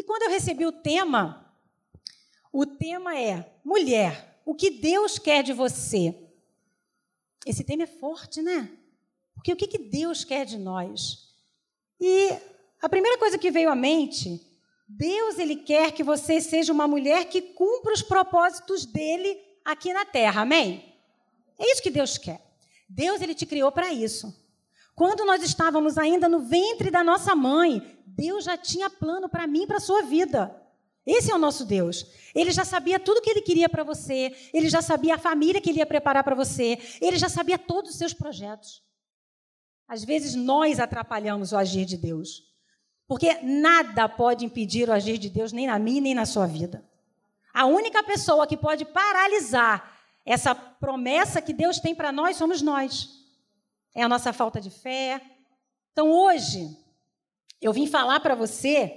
E quando eu recebi o tema, o tema é mulher, o que Deus quer de você? Esse tema é forte, né? Porque o que, que Deus quer de nós? E a primeira coisa que veio à mente, Deus ele quer que você seja uma mulher que cumpra os propósitos dele aqui na terra. Amém? É isso que Deus quer. Deus ele te criou para isso. Quando nós estávamos ainda no ventre da nossa mãe, Deus já tinha plano para mim e para a sua vida. Esse é o nosso Deus. Ele já sabia tudo o que ele queria para você, ele já sabia a família que ele ia preparar para você, ele já sabia todos os seus projetos. Às vezes nós atrapalhamos o agir de Deus. Porque nada pode impedir o agir de Deus, nem na minha, nem na sua vida. A única pessoa que pode paralisar essa promessa que Deus tem para nós somos nós. É a nossa falta de fé. Então hoje, eu vim falar para você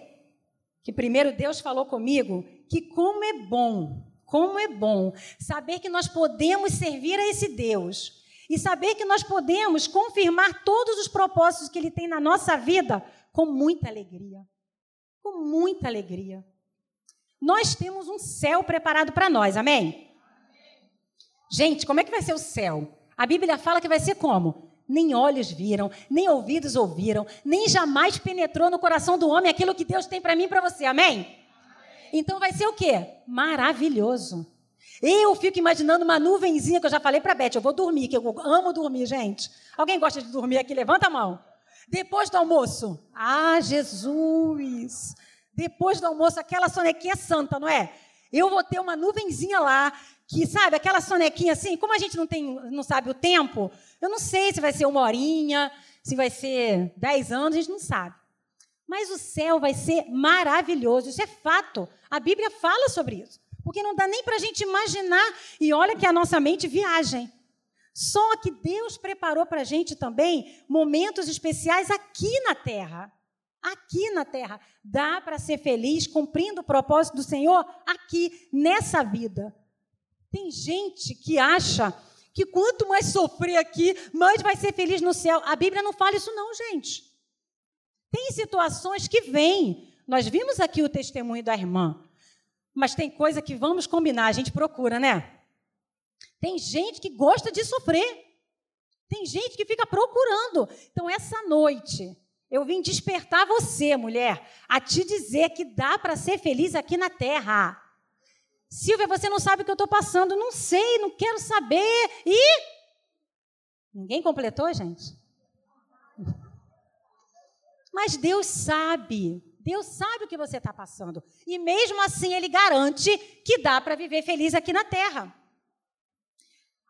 que primeiro Deus falou comigo que como é bom, como é bom saber que nós podemos servir a esse Deus e saber que nós podemos confirmar todos os propósitos que Ele tem na nossa vida com muita alegria. Com muita alegria. Nós temos um céu preparado para nós, amém? Gente, como é que vai ser o céu? A Bíblia fala que vai ser como? Nem olhos viram, nem ouvidos ouviram, nem jamais penetrou no coração do homem aquilo que Deus tem para mim e para você, amém? Então vai ser o quê? Maravilhoso. Eu fico imaginando uma nuvenzinha que eu já falei para Beth, eu vou dormir, que eu amo dormir, gente. Alguém gosta de dormir aqui? Levanta a mão. Depois do almoço. Ah, Jesus! Depois do almoço, aquela sonequinha santa, não é? Eu vou ter uma nuvenzinha lá, que, sabe, aquela sonequinha assim, como a gente não, tem, não sabe o tempo, eu não sei se vai ser uma horinha, se vai ser dez anos, a gente não sabe. Mas o céu vai ser maravilhoso, isso é fato. A Bíblia fala sobre isso. Porque não dá nem para a gente imaginar. E olha que a nossa mente viaja. Só que Deus preparou para a gente também momentos especiais aqui na terra. Aqui na terra. Dá para ser feliz cumprindo o propósito do Senhor aqui, nessa vida. Tem gente que acha que quanto mais sofrer aqui, mais vai ser feliz no céu. A Bíblia não fala isso, não, gente. Tem situações que vêm. Nós vimos aqui o testemunho da irmã. Mas tem coisa que vamos combinar, a gente procura, né? Tem gente que gosta de sofrer. Tem gente que fica procurando. Então, essa noite, eu vim despertar você, mulher, a te dizer que dá para ser feliz aqui na terra. Silvia, você não sabe o que eu estou passando. Não sei, não quero saber. E. Ninguém completou, gente? Mas Deus sabe. Deus sabe o que você está passando. E mesmo assim, Ele garante que dá para viver feliz aqui na terra.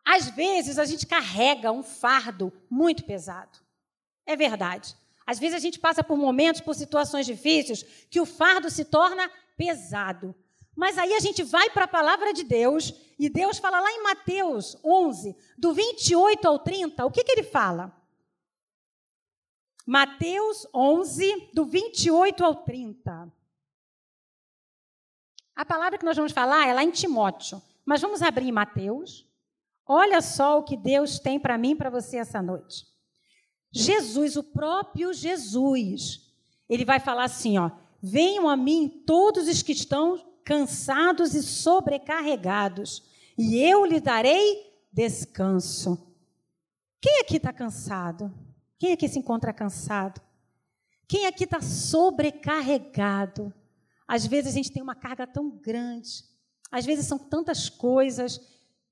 Às vezes, a gente carrega um fardo muito pesado. É verdade. Às vezes, a gente passa por momentos, por situações difíceis, que o fardo se torna pesado. Mas aí a gente vai para a palavra de Deus, e Deus fala lá em Mateus 11, do 28 ao 30, o que, que ele fala? Mateus 11, do 28 ao 30. A palavra que nós vamos falar é lá em Timóteo, mas vamos abrir em Mateus. Olha só o que Deus tem para mim e para você essa noite. Jesus, o próprio Jesus, ele vai falar assim, ó: "Venham a mim todos os que estão cansados e sobrecarregados, e eu lhe darei descanso." Quem aqui está cansado? Quem aqui se encontra cansado? Quem aqui está sobrecarregado? Às vezes a gente tem uma carga tão grande, às vezes são tantas coisas,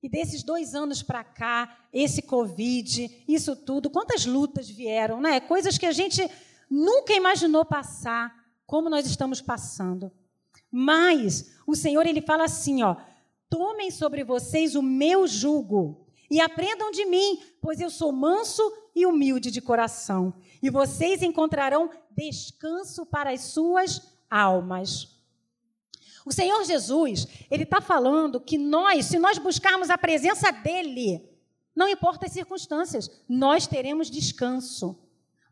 e desses dois anos para cá, esse Covid, isso tudo, quantas lutas vieram, né? Coisas que a gente nunca imaginou passar, como nós estamos passando. Mas o Senhor ele fala assim, ó: tomem sobre vocês o meu jugo e aprendam de mim, pois eu sou manso e humilde de coração, e vocês encontrarão descanso para as suas almas. O Senhor Jesus, Ele está falando que nós, se nós buscarmos a presença dEle, não importa as circunstâncias, nós teremos descanso.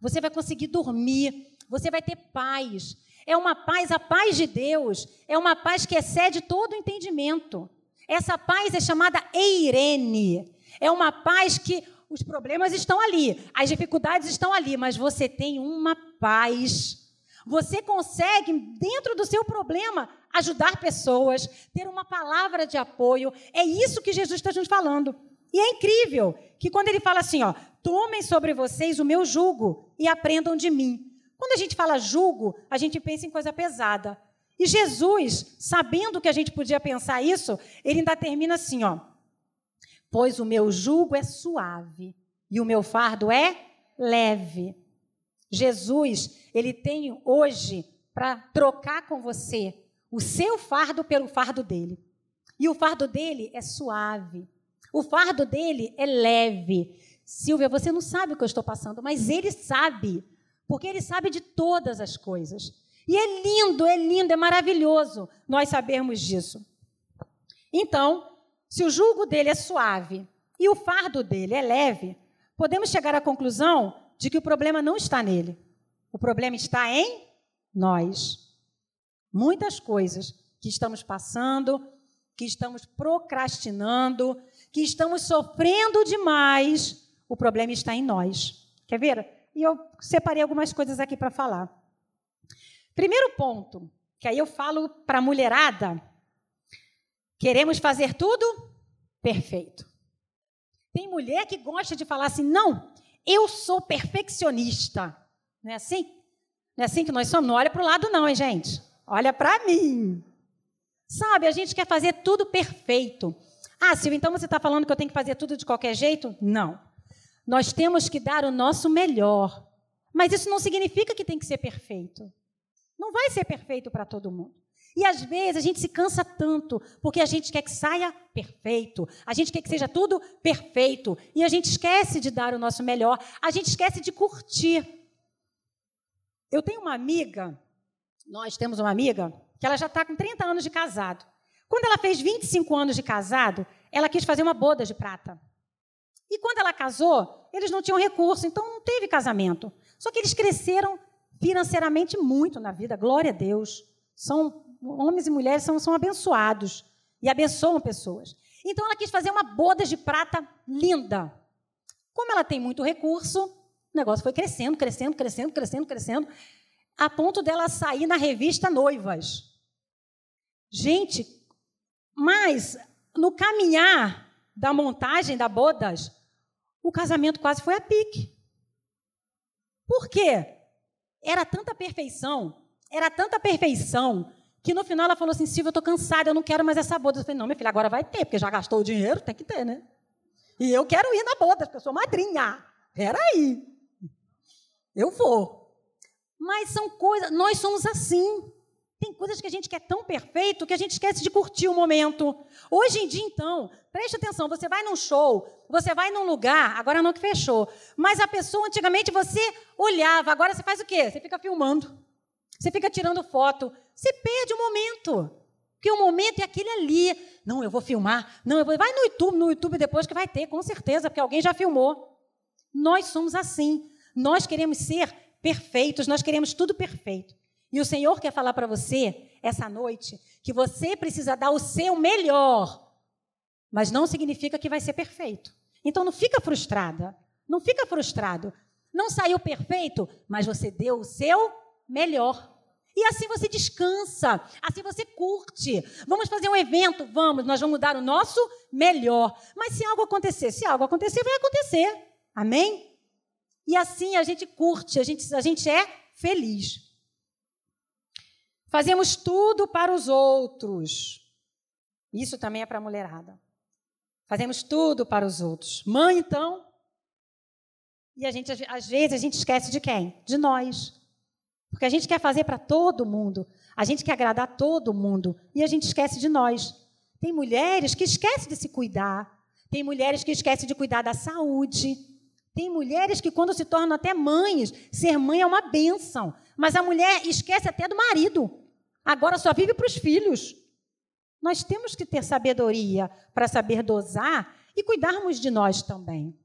Você vai conseguir dormir, você vai ter paz. É uma paz, a paz de Deus, é uma paz que excede todo o entendimento. Essa paz é chamada Eirene. É uma paz que os problemas estão ali, as dificuldades estão ali, mas você tem uma paz. você consegue, dentro do seu problema, ajudar pessoas, ter uma palavra de apoio. É isso que Jesus está nos falando. E é incrível que quando ele fala assim, ó, tomem sobre vocês o meu jugo e aprendam de mim. Quando a gente fala jugo, a gente pensa em coisa pesada. E Jesus, sabendo que a gente podia pensar isso, ele ainda termina assim, ó. Pois o meu jugo é suave e o meu fardo é leve. Jesus, ele tem hoje para trocar com você o seu fardo pelo fardo dele. E o fardo dele é suave. O fardo dele é leve. Silvia, você não sabe o que eu estou passando, mas ele sabe, porque ele sabe de todas as coisas. E é lindo, é lindo, é maravilhoso nós sabermos disso. Então, se o jugo dele é suave e o fardo dele é leve, podemos chegar à conclusão de que o problema não está nele. O problema está em nós. Muitas coisas que estamos passando, que estamos procrastinando, que estamos sofrendo demais, o problema está em nós. Quer ver? E eu separei algumas coisas aqui para falar. Primeiro ponto, que aí eu falo para a mulherada: queremos fazer tudo perfeito. Tem mulher que gosta de falar assim: não, eu sou perfeccionista. Não é assim? Não é assim que nós somos? Não olha para o lado, não, hein, gente? Olha para mim. Sabe, a gente quer fazer tudo perfeito. Ah, Silvia, então você está falando que eu tenho que fazer tudo de qualquer jeito? Não. Nós temos que dar o nosso melhor. Mas isso não significa que tem que ser perfeito. Não vai ser perfeito para todo mundo. E às vezes a gente se cansa tanto, porque a gente quer que saia perfeito, a gente quer que seja tudo perfeito, e a gente esquece de dar o nosso melhor, a gente esquece de curtir. Eu tenho uma amiga, nós temos uma amiga, que ela já está com 30 anos de casado. Quando ela fez 25 anos de casado, ela quis fazer uma boda de prata. E quando ela casou, eles não tinham recurso, então não teve casamento. Só que eles cresceram financeiramente muito na vida, glória a Deus. São homens e mulheres são, são abençoados e abençoam pessoas. Então ela quis fazer uma boda de prata linda. Como ela tem muito recurso, o negócio foi crescendo, crescendo, crescendo, crescendo, crescendo, a ponto dela sair na revista Noivas. Gente, mas no caminhar da montagem da bodas, o casamento quase foi a pique. Por quê? Era tanta perfeição, era tanta perfeição, que no final ela falou assim: Silvia, eu estou cansada, eu não quero mais essa boda. Eu falei: não, minha filha, agora vai ter, porque já gastou o dinheiro, tem que ter, né? E eu quero ir na boda, porque eu sou madrinha. Peraí. Eu vou. Mas são coisas, nós somos assim. Tem coisas que a gente quer tão perfeito que a gente esquece de curtir o momento. Hoje em dia, então, preste atenção: você vai num show, você vai num lugar, agora não que fechou, mas a pessoa, antigamente, você olhava, agora você faz o quê? Você fica filmando, você fica tirando foto, você perde o momento. Porque o momento é aquele ali. Não, eu vou filmar. Não, eu vou. Vai no YouTube, no YouTube depois que vai ter, com certeza, porque alguém já filmou. Nós somos assim. Nós queremos ser perfeitos, nós queremos tudo perfeito. E o Senhor quer falar para você, essa noite, que você precisa dar o seu melhor, mas não significa que vai ser perfeito. Então não fica frustrada, não fica frustrado. Não saiu perfeito, mas você deu o seu melhor. E assim você descansa, assim você curte. Vamos fazer um evento? Vamos, nós vamos dar o nosso melhor. Mas se algo acontecer, se algo acontecer, vai acontecer. Amém? E assim a gente curte, a gente, a gente é feliz. Fazemos tudo para os outros. Isso também é para a mulherada. Fazemos tudo para os outros. Mãe, então. E a gente, às vezes, a gente esquece de quem? De nós. Porque a gente quer fazer para todo mundo. A gente quer agradar todo mundo. E a gente esquece de nós. Tem mulheres que esquecem de se cuidar. Tem mulheres que esquecem de cuidar da saúde. Tem mulheres que, quando se tornam até mães, ser mãe é uma benção. Mas a mulher esquece até do marido. Agora só vive para os filhos. Nós temos que ter sabedoria para saber dosar e cuidarmos de nós também.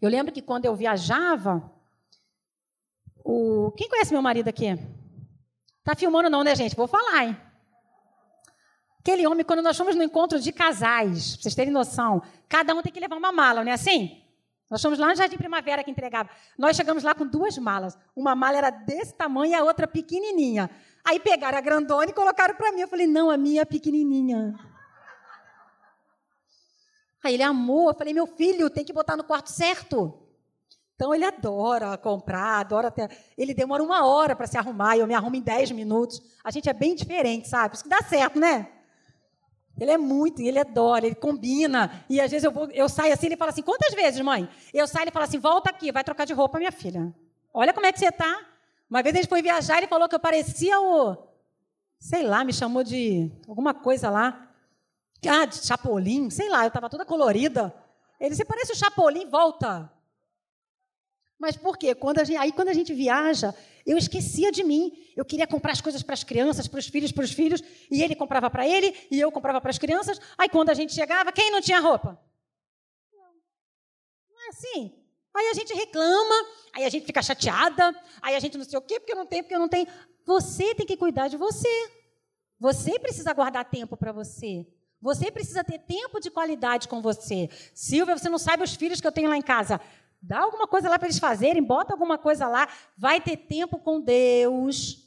Eu lembro que quando eu viajava, o... quem conhece meu marido aqui? Tá filmando não, né, gente? Vou falar, hein? Aquele homem, quando nós fomos no encontro de casais, para vocês terem noção, cada um tem que levar uma mala, não é assim? Nós fomos lá no Jardim Primavera que entregava. Nós chegamos lá com duas malas. Uma mala era desse tamanho e a outra pequenininha. Aí pegaram a grandona e colocaram para mim. Eu falei, não, a minha é pequenininha. Aí ele amou. Eu falei, meu filho, tem que botar no quarto certo. Então ele adora comprar, adora ter. Ele demora uma hora para se arrumar e eu me arrumo em dez minutos. A gente é bem diferente, sabe? Isso que dá certo, né? Ele é muito, ele adora, ele combina. E às vezes eu, vou, eu saio assim, ele fala assim: quantas vezes, mãe? Eu saio ele fala assim: volta aqui, vai trocar de roupa, minha filha. Olha como é que você está. Uma vez gente foi viajar, ele falou que eu parecia o. Sei lá, me chamou de alguma coisa lá. Ah, de Chapolin, sei lá, eu estava toda colorida. Ele disse: parece o Chapolin, volta. Mas por quê? Quando gente, aí quando a gente viaja, eu esquecia de mim. Eu queria comprar as coisas para as crianças, para os filhos, para os filhos, e ele comprava para ele, e eu comprava para as crianças. Aí quando a gente chegava, quem não tinha roupa? Não. É assim. Aí a gente reclama, aí a gente fica chateada, aí a gente não sei o quê, porque não tenho, porque não tenho. Você tem que cuidar de você. Você precisa guardar tempo para você. Você precisa ter tempo de qualidade com você. Silvia, você não sabe os filhos que eu tenho lá em casa. Dá alguma coisa lá para eles fazerem, bota alguma coisa lá, vai ter tempo com Deus.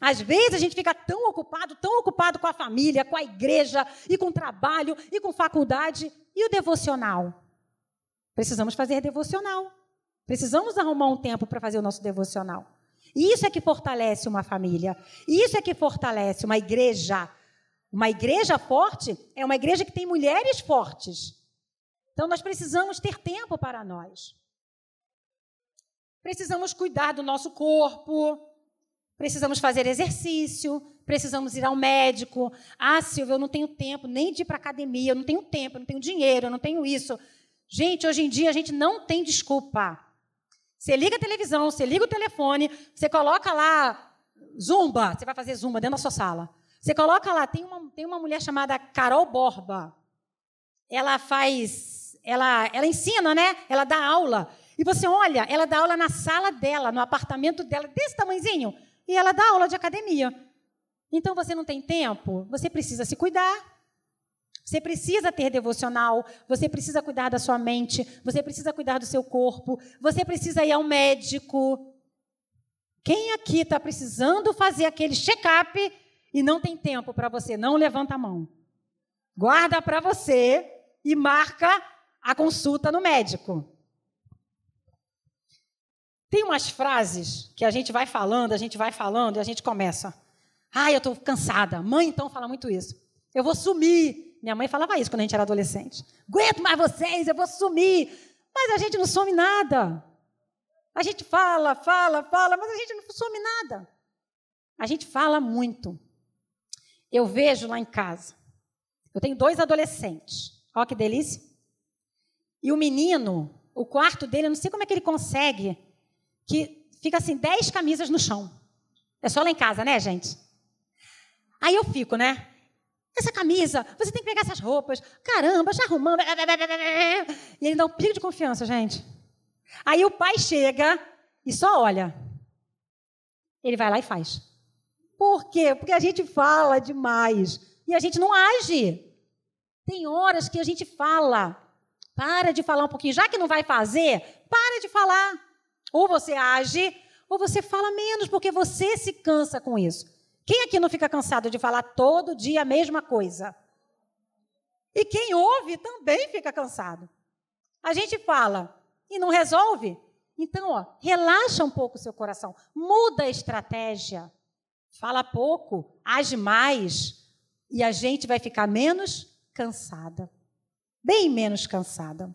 Às vezes a gente fica tão ocupado, tão ocupado com a família, com a igreja, e com o trabalho, e com faculdade. E o devocional? Precisamos fazer devocional. Precisamos arrumar um tempo para fazer o nosso devocional. E isso é que fortalece uma família. Isso é que fortalece uma igreja. Uma igreja forte é uma igreja que tem mulheres fortes. Então, nós precisamos ter tempo para nós. Precisamos cuidar do nosso corpo, precisamos fazer exercício, precisamos ir ao médico. Ah, Silvia, eu não tenho tempo nem de ir para academia, eu não tenho tempo, eu não tenho dinheiro, eu não tenho isso. Gente, hoje em dia a gente não tem desculpa. Você liga a televisão, você liga o telefone, você coloca lá zumba, você vai fazer zumba dentro da sua sala. Você coloca lá, tem uma, tem uma mulher chamada Carol Borba. Ela faz ela, ela ensina, né? Ela dá aula. E você olha, ela dá aula na sala dela, no apartamento dela, desse tamanhozinho, e ela dá aula de academia. Então você não tem tempo? Você precisa se cuidar. Você precisa ter devocional, você precisa cuidar da sua mente, você precisa cuidar do seu corpo, você precisa ir ao médico. Quem aqui está precisando fazer aquele check-up e não tem tempo para você? Não levanta a mão. Guarda para você e marca a consulta no médico. Tem umas frases que a gente vai falando, a gente vai falando e a gente começa. Ah, eu estou cansada. Mãe, então, fala muito isso. Eu vou sumir. Minha mãe falava isso quando a gente era adolescente. Aguento mais vocês, eu vou sumir. Mas a gente não some nada. A gente fala, fala, fala, mas a gente não some nada. A gente fala muito. Eu vejo lá em casa. Eu tenho dois adolescentes. Olha que delícia. E o menino, o quarto dele, eu não sei como é que ele consegue, que fica assim, dez camisas no chão. É só lá em casa, né, gente? Aí eu fico, né? Essa camisa, você tem que pegar essas roupas. Caramba, já arrumando. E ele dá um pico de confiança, gente. Aí o pai chega e só olha. Ele vai lá e faz. Por quê? Porque a gente fala demais e a gente não age. Tem horas que a gente fala para de falar um pouquinho. Já que não vai fazer, para de falar. Ou você age, ou você fala menos, porque você se cansa com isso. Quem aqui não fica cansado de falar todo dia a mesma coisa? E quem ouve também fica cansado. A gente fala e não resolve. Então, ó, relaxa um pouco o seu coração. Muda a estratégia. Fala pouco, age mais. E a gente vai ficar menos cansada bem menos cansada.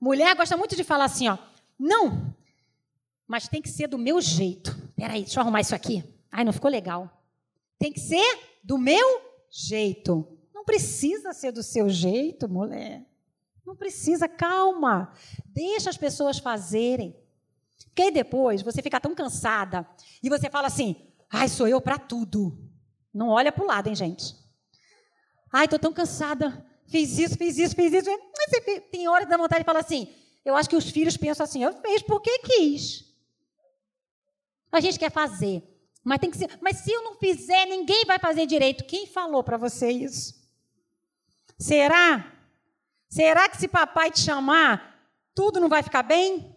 Mulher gosta muito de falar assim, ó, não, mas tem que ser do meu jeito. Peraí, deixa eu arrumar isso aqui. Ai, não ficou legal. Tem que ser do meu jeito. Não precisa ser do seu jeito, mulher. Não precisa, calma. Deixa as pessoas fazerem. Porque aí depois você fica tão cansada e você fala assim: ai, sou eu para tudo. Não olha para o lado, hein, gente? Ai, estou tão cansada. Fiz isso, fiz isso, fiz isso. Mas tem hora dá vontade de falar assim. Eu acho que os filhos pensam assim: eu fiz porque quis. A gente quer fazer. Mas, tem que ser, mas se eu não fizer, ninguém vai fazer direito. Quem falou para você isso? Será? Será que se papai te chamar, tudo não vai ficar bem?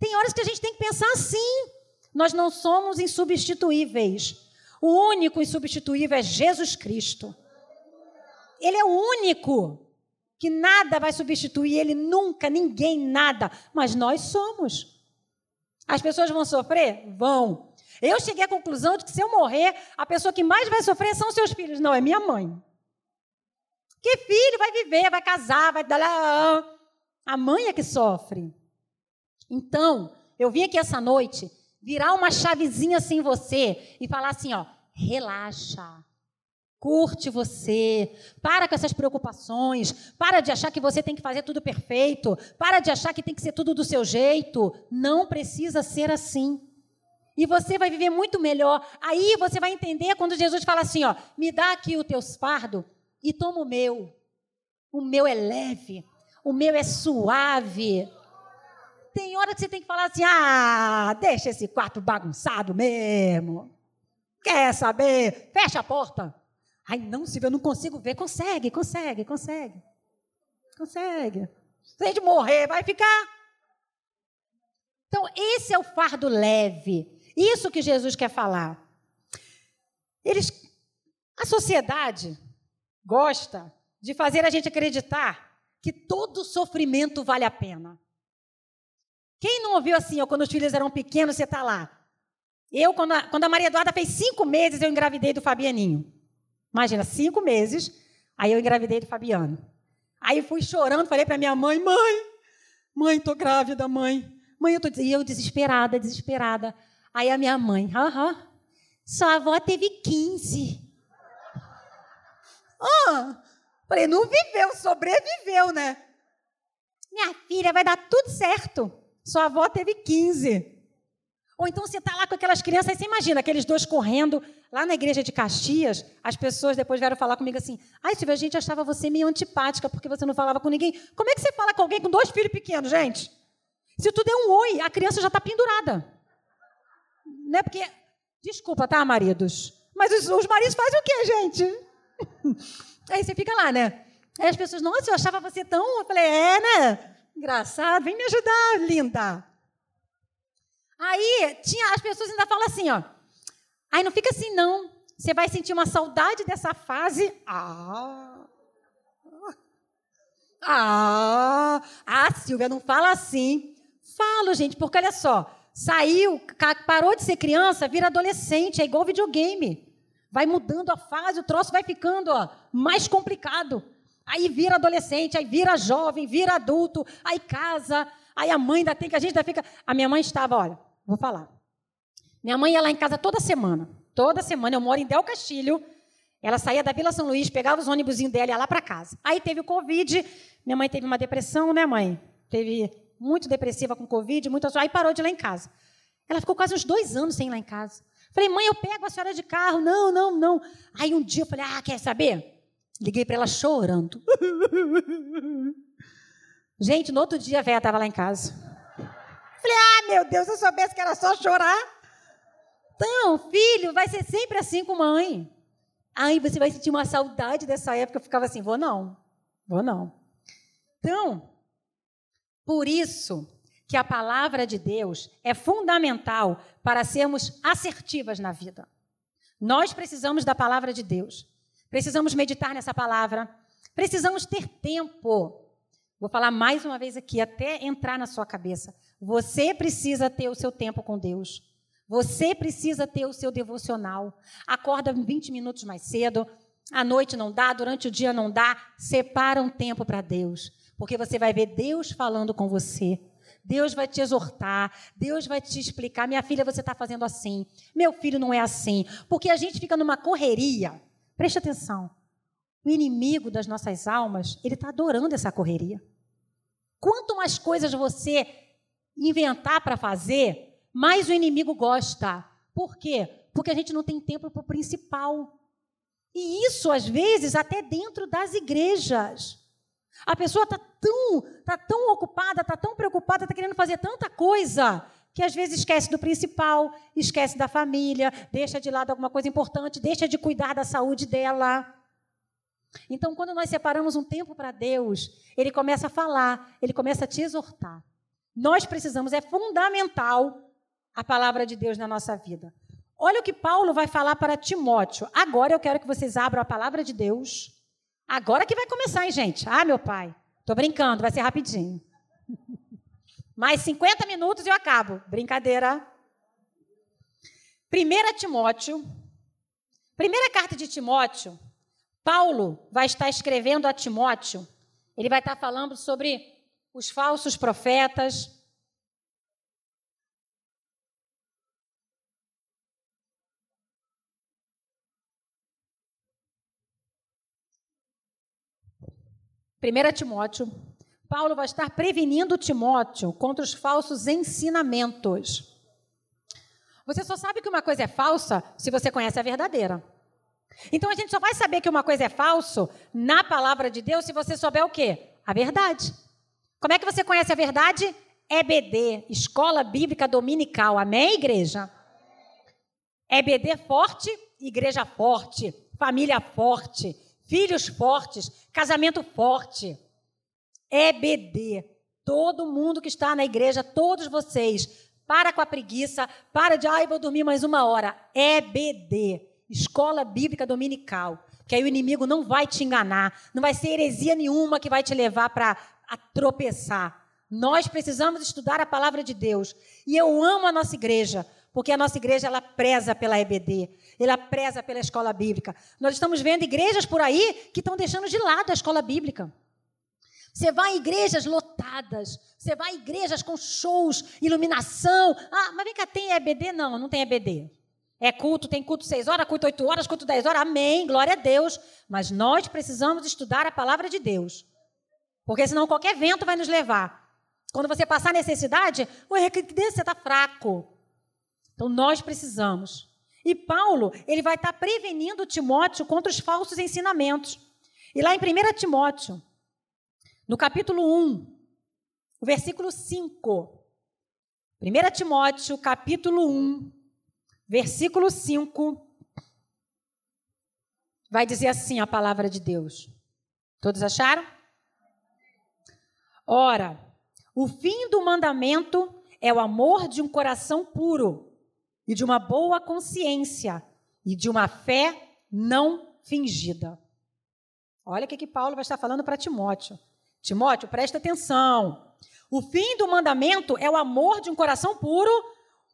Tem horas que a gente tem que pensar assim. Nós não somos insubstituíveis. O único insubstituível é Jesus Cristo. Ele é o único que nada vai substituir ele nunca, ninguém, nada. Mas nós somos. As pessoas vão sofrer? Vão. Eu cheguei à conclusão de que se eu morrer, a pessoa que mais vai sofrer são seus filhos. Não, é minha mãe. Que filho vai viver, vai casar, vai dar. A mãe é que sofre. Então, eu vim aqui essa noite virar uma chavezinha assim em você e falar assim, ó, relaxa. Curte você, para com essas preocupações, para de achar que você tem que fazer tudo perfeito, para de achar que tem que ser tudo do seu jeito. Não precisa ser assim. E você vai viver muito melhor. Aí você vai entender quando Jesus fala assim: ó, me dá aqui o teu fardo e toma o meu. O meu é leve, o meu é suave. Tem hora que você tem que falar assim: ah, deixa esse quarto bagunçado mesmo. Quer saber? Fecha a porta. Ai, não, Silvia, eu não consigo ver. Consegue, consegue, consegue. Consegue. Se de morrer, vai ficar. Então, esse é o fardo leve. Isso que Jesus quer falar. Eles, a sociedade gosta de fazer a gente acreditar que todo sofrimento vale a pena. Quem não ouviu assim, ó, quando os filhos eram pequenos, você está lá. Eu, quando a, quando a Maria Eduarda fez cinco meses, eu engravidei do Fabianinho. Imagina, cinco meses, aí eu engravidei do Fabiano. Aí fui chorando, falei para minha mãe, mãe, mãe, tô grávida, mãe. Mãe, eu tô... E eu desesperada, desesperada. Aí a minha mãe, aham, sua avó teve 15. Ah, falei, não viveu, sobreviveu, né? Minha filha, vai dar tudo certo. Sua avó teve 15. Ou então você está lá com aquelas crianças, aí você imagina aqueles dois correndo lá na igreja de Caxias, as pessoas depois vieram falar comigo assim: ai, Silvia, a gente achava você meio antipática porque você não falava com ninguém. Como é que você fala com alguém com dois filhos pequenos, gente? Se tu der um oi, a criança já está pendurada. Não é porque. Desculpa, tá, maridos? Mas os, os maridos fazem o quê, gente? Aí você fica lá, né? Aí as pessoas, nossa, eu achava você tão. Eu falei, é, né? Engraçado, vem me ajudar, linda. Aí tinha, as pessoas ainda falam assim, ó. Aí não fica assim, não. Você vai sentir uma saudade dessa fase. Ah. Ah. Ah, Silvia, não fala assim. Falo, gente, porque olha só. Saiu, parou de ser criança, vira adolescente, é igual videogame. Vai mudando a fase, o troço vai ficando ó, mais complicado. Aí vira adolescente, aí vira jovem, vira adulto, aí casa, aí a mãe ainda tem que a gente ainda fica. A minha mãe estava, olha, vou falar. Minha mãe ia lá em casa toda semana. Toda semana, eu moro em Del Castilho. Ela saía da Vila São Luís, pegava os ônibus dela e ia lá para casa. Aí teve o Covid, minha mãe teve uma depressão, né, mãe? Teve muito depressiva com Covid, muito... aí parou de ir lá em casa. Ela ficou quase uns dois anos sem ir lá em casa. Falei, mãe, eu pego a senhora de carro. Não, não, não. Aí um dia eu falei, ah, quer saber? Liguei para ela chorando. Gente, no outro dia a velha estava lá em casa. Falei, ah, meu Deus, se eu soubesse que era só chorar. Então, filho, vai ser sempre assim com mãe. Aí você vai sentir uma saudade dessa época. Eu ficava assim, vou não, vou não. Então, por isso que a palavra de Deus é fundamental para sermos assertivas na vida. Nós precisamos da palavra de Deus. Precisamos meditar nessa palavra. Precisamos ter tempo. Vou falar mais uma vez aqui, até entrar na sua cabeça. Você precisa ter o seu tempo com Deus. Você precisa ter o seu devocional. Acorda 20 minutos mais cedo. À noite não dá, durante o dia não dá. Separa um tempo para Deus. Porque você vai ver Deus falando com você. Deus vai te exortar, Deus vai te explicar. Minha filha, você está fazendo assim. Meu filho não é assim. Porque a gente fica numa correria. Preste atenção. O inimigo das nossas almas, ele está adorando essa correria. Quanto mais coisas você inventar para fazer, mais o inimigo gosta. Por quê? Porque a gente não tem tempo para o principal. E isso, às vezes, até dentro das igrejas. A pessoa está tão, tá tão ocupada, está tão preocupada, está querendo fazer tanta coisa, que às vezes esquece do principal, esquece da família, deixa de lado alguma coisa importante, deixa de cuidar da saúde dela. Então, quando nós separamos um tempo para Deus, Ele começa a falar, Ele começa a te exortar. Nós precisamos, é fundamental a palavra de Deus na nossa vida. Olha o que Paulo vai falar para Timóteo. Agora eu quero que vocês abram a palavra de Deus. Agora que vai começar, hein, gente? Ah, meu pai. Tô brincando, vai ser rapidinho. Mais 50 minutos e eu acabo. Brincadeira. Primeira Timóteo. Primeira carta de Timóteo. Paulo vai estar escrevendo a Timóteo. Ele vai estar falando sobre os falsos profetas, Primeira Timóteo, Paulo vai estar prevenindo Timóteo contra os falsos ensinamentos. Você só sabe que uma coisa é falsa se você conhece a verdadeira. Então a gente só vai saber que uma coisa é falso na palavra de Deus se você souber o quê? A verdade. Como é que você conhece a verdade? EBD, Escola Bíblica Dominical. Amém, igreja? EBD forte, igreja forte, família forte, filhos fortes, casamento forte. EBD. Todo mundo que está na igreja, todos vocês, para com a preguiça, para de, ai, vou dormir mais uma hora. EBD, Escola Bíblica Dominical. Que aí o inimigo não vai te enganar, não vai ser heresia nenhuma que vai te levar para tropeçar. Nós precisamos estudar a palavra de Deus. E eu amo a nossa igreja, porque a nossa igreja ela preza pela EBD, ela preza pela escola bíblica. Nós estamos vendo igrejas por aí que estão deixando de lado a escola bíblica. Você vai em igrejas lotadas, você vai em igrejas com shows, iluminação. Ah, mas vem cá, tem EBD? Não, não tem EBD. É culto, tem culto seis horas, culto oito horas, culto dez horas, amém, glória a Deus. Mas nós precisamos estudar a palavra de Deus. Porque senão qualquer vento vai nos levar. Quando você passar necessidade, ué, você está fraco. Então nós precisamos. E Paulo, ele vai estar prevenindo Timóteo contra os falsos ensinamentos. E lá em 1 Timóteo, no capítulo 1, o versículo 5. 1 Timóteo, capítulo 1, versículo 5. Vai dizer assim a palavra de Deus. Todos acharam? Ora, o fim do mandamento é o amor de um coração puro e de uma boa consciência e de uma fé não fingida. Olha o que, que Paulo vai estar falando para Timóteo. Timóteo, presta atenção. O fim do mandamento é o amor de um coração puro,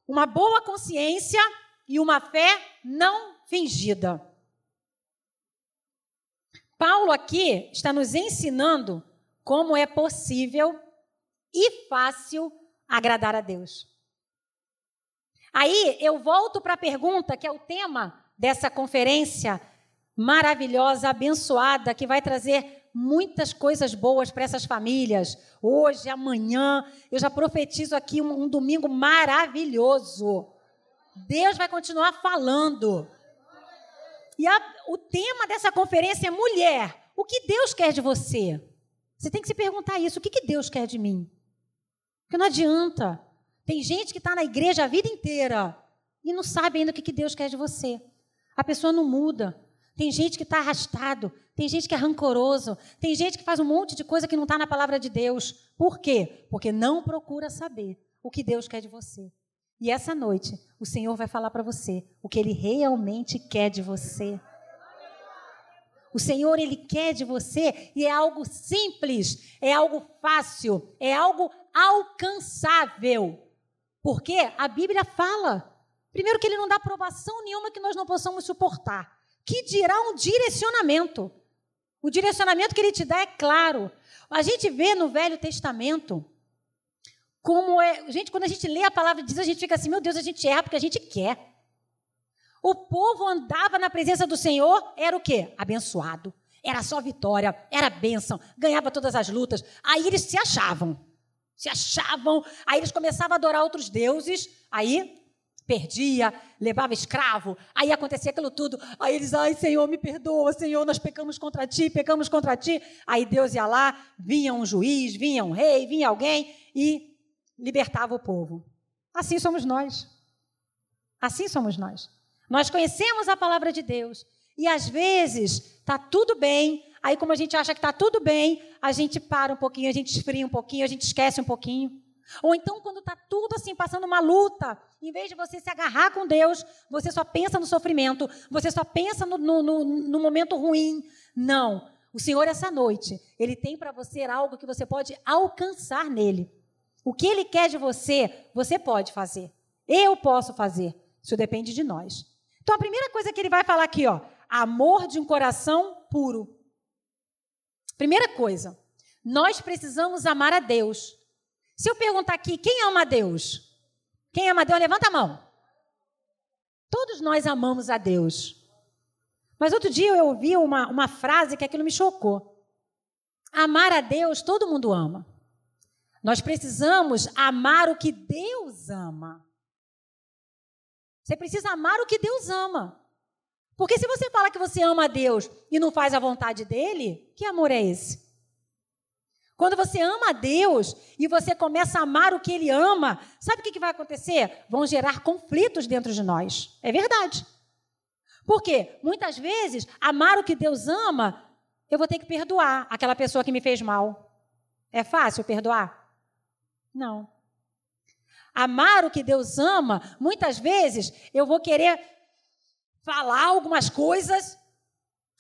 uma boa consciência e uma fé não fingida. Paulo aqui está nos ensinando como é possível e fácil agradar a Deus. Aí eu volto para a pergunta que é o tema dessa conferência maravilhosa, abençoada, que vai trazer muitas coisas boas para essas famílias. Hoje, amanhã, eu já profetizo aqui um, um domingo maravilhoso. Deus vai continuar falando. E a, o tema dessa conferência é mulher. O que Deus quer de você? Você tem que se perguntar isso. O que, que Deus quer de mim? Porque não adianta. Tem gente que está na igreja a vida inteira e não sabe ainda o que, que Deus quer de você. A pessoa não muda. Tem gente que está arrastado, tem gente que é rancoroso, tem gente que faz um monte de coisa que não está na palavra de Deus. Por quê? Porque não procura saber o que Deus quer de você. E essa noite, o Senhor vai falar para você o que Ele realmente quer de você. O Senhor, Ele quer de você e é algo simples, é algo fácil, é algo alcançável. Porque a Bíblia fala, primeiro, que Ele não dá aprovação nenhuma que nós não possamos suportar que dirá um direcionamento. O direcionamento que ele te dá é claro. A gente vê no Velho Testamento como é. Gente, quando a gente lê a palavra de Deus, a gente fica assim: meu Deus, a gente erra porque a gente quer. O povo andava na presença do Senhor, era o quê? Abençoado. Era só vitória, era bênção, ganhava todas as lutas. Aí eles se achavam. Se achavam, aí eles começavam a adorar outros deuses, aí perdia, levava escravo, aí acontecia aquilo tudo. Aí eles, ai Senhor, me perdoa, Senhor, nós pecamos contra ti, pecamos contra ti. Aí Deus ia lá, vinha um juiz, vinha um rei, vinha alguém e libertava o povo. Assim somos nós. Assim somos nós. Nós conhecemos a palavra de Deus e às vezes está tudo bem, Aí, como a gente acha que está tudo bem, a gente para um pouquinho, a gente esfria um pouquinho, a gente esquece um pouquinho. Ou então, quando está tudo assim, passando uma luta, em vez de você se agarrar com Deus, você só pensa no sofrimento, você só pensa no, no, no, no momento ruim. Não. O Senhor, essa noite, Ele tem para você algo que você pode alcançar nele. O que Ele quer de você, você pode fazer. Eu posso fazer. Isso depende de nós. Então, a primeira coisa que Ele vai falar aqui, ó, amor de um coração puro. Primeira coisa, nós precisamos amar a Deus. Se eu perguntar aqui, quem ama a Deus? Quem ama a Deus, levanta a mão. Todos nós amamos a Deus. Mas outro dia eu ouvi uma, uma frase que aquilo me chocou. Amar a Deus, todo mundo ama. Nós precisamos amar o que Deus ama. Você precisa amar o que Deus ama. Porque se você fala que você ama a Deus e não faz a vontade dele, que amor é esse? Quando você ama a Deus e você começa a amar o que Ele ama, sabe o que vai acontecer? Vão gerar conflitos dentro de nós. É verdade. Porque muitas vezes, amar o que Deus ama, eu vou ter que perdoar aquela pessoa que me fez mal. É fácil perdoar? Não. Amar o que Deus ama, muitas vezes eu vou querer falar algumas coisas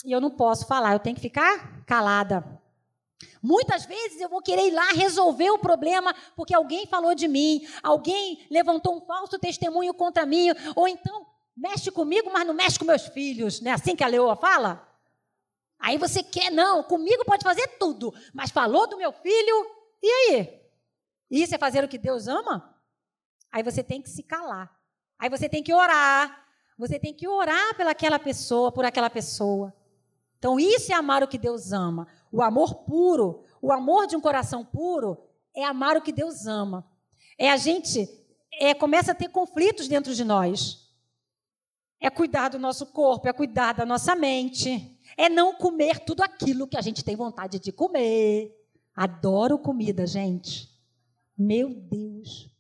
e eu não posso falar, eu tenho que ficar calada. Muitas vezes eu vou querer ir lá resolver o problema porque alguém falou de mim, alguém levantou um falso testemunho contra mim, ou então mexe comigo, mas não mexe com meus filhos, não é assim que a leoa fala? Aí você quer, não, comigo pode fazer tudo, mas falou do meu filho, e aí? Isso é fazer o que Deus ama? Aí você tem que se calar. Aí você tem que orar. Você tem que orar pelaquela pessoa, por aquela pessoa. Então, isso é amar o que Deus ama. O amor puro, o amor de um coração puro, é amar o que Deus ama. É a gente é, começa a ter conflitos dentro de nós. É cuidar do nosso corpo, é cuidar da nossa mente, é não comer tudo aquilo que a gente tem vontade de comer. Adoro comida, gente. Meu Deus.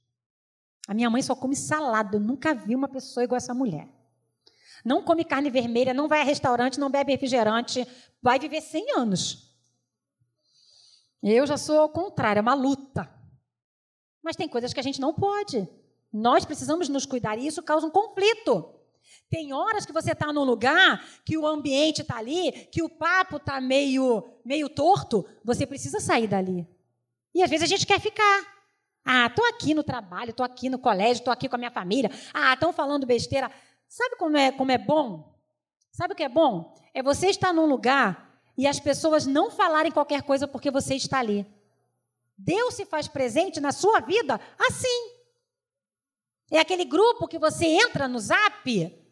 A minha mãe só come salada. Eu nunca vi uma pessoa igual essa mulher. Não come carne vermelha, não vai a restaurante, não bebe refrigerante, vai viver 100 anos. Eu já sou ao contrário, é uma luta. Mas tem coisas que a gente não pode. Nós precisamos nos cuidar e isso causa um conflito. Tem horas que você está num lugar que o ambiente está ali, que o papo está meio, meio torto, você precisa sair dali. E às vezes a gente quer ficar. Ah, estou aqui no trabalho, estou aqui no colégio, estou aqui com a minha família. Ah, estão falando besteira. Sabe como é, como é bom? Sabe o que é bom? É você estar num lugar e as pessoas não falarem qualquer coisa porque você está ali. Deus se faz presente na sua vida assim. É aquele grupo que você entra no zap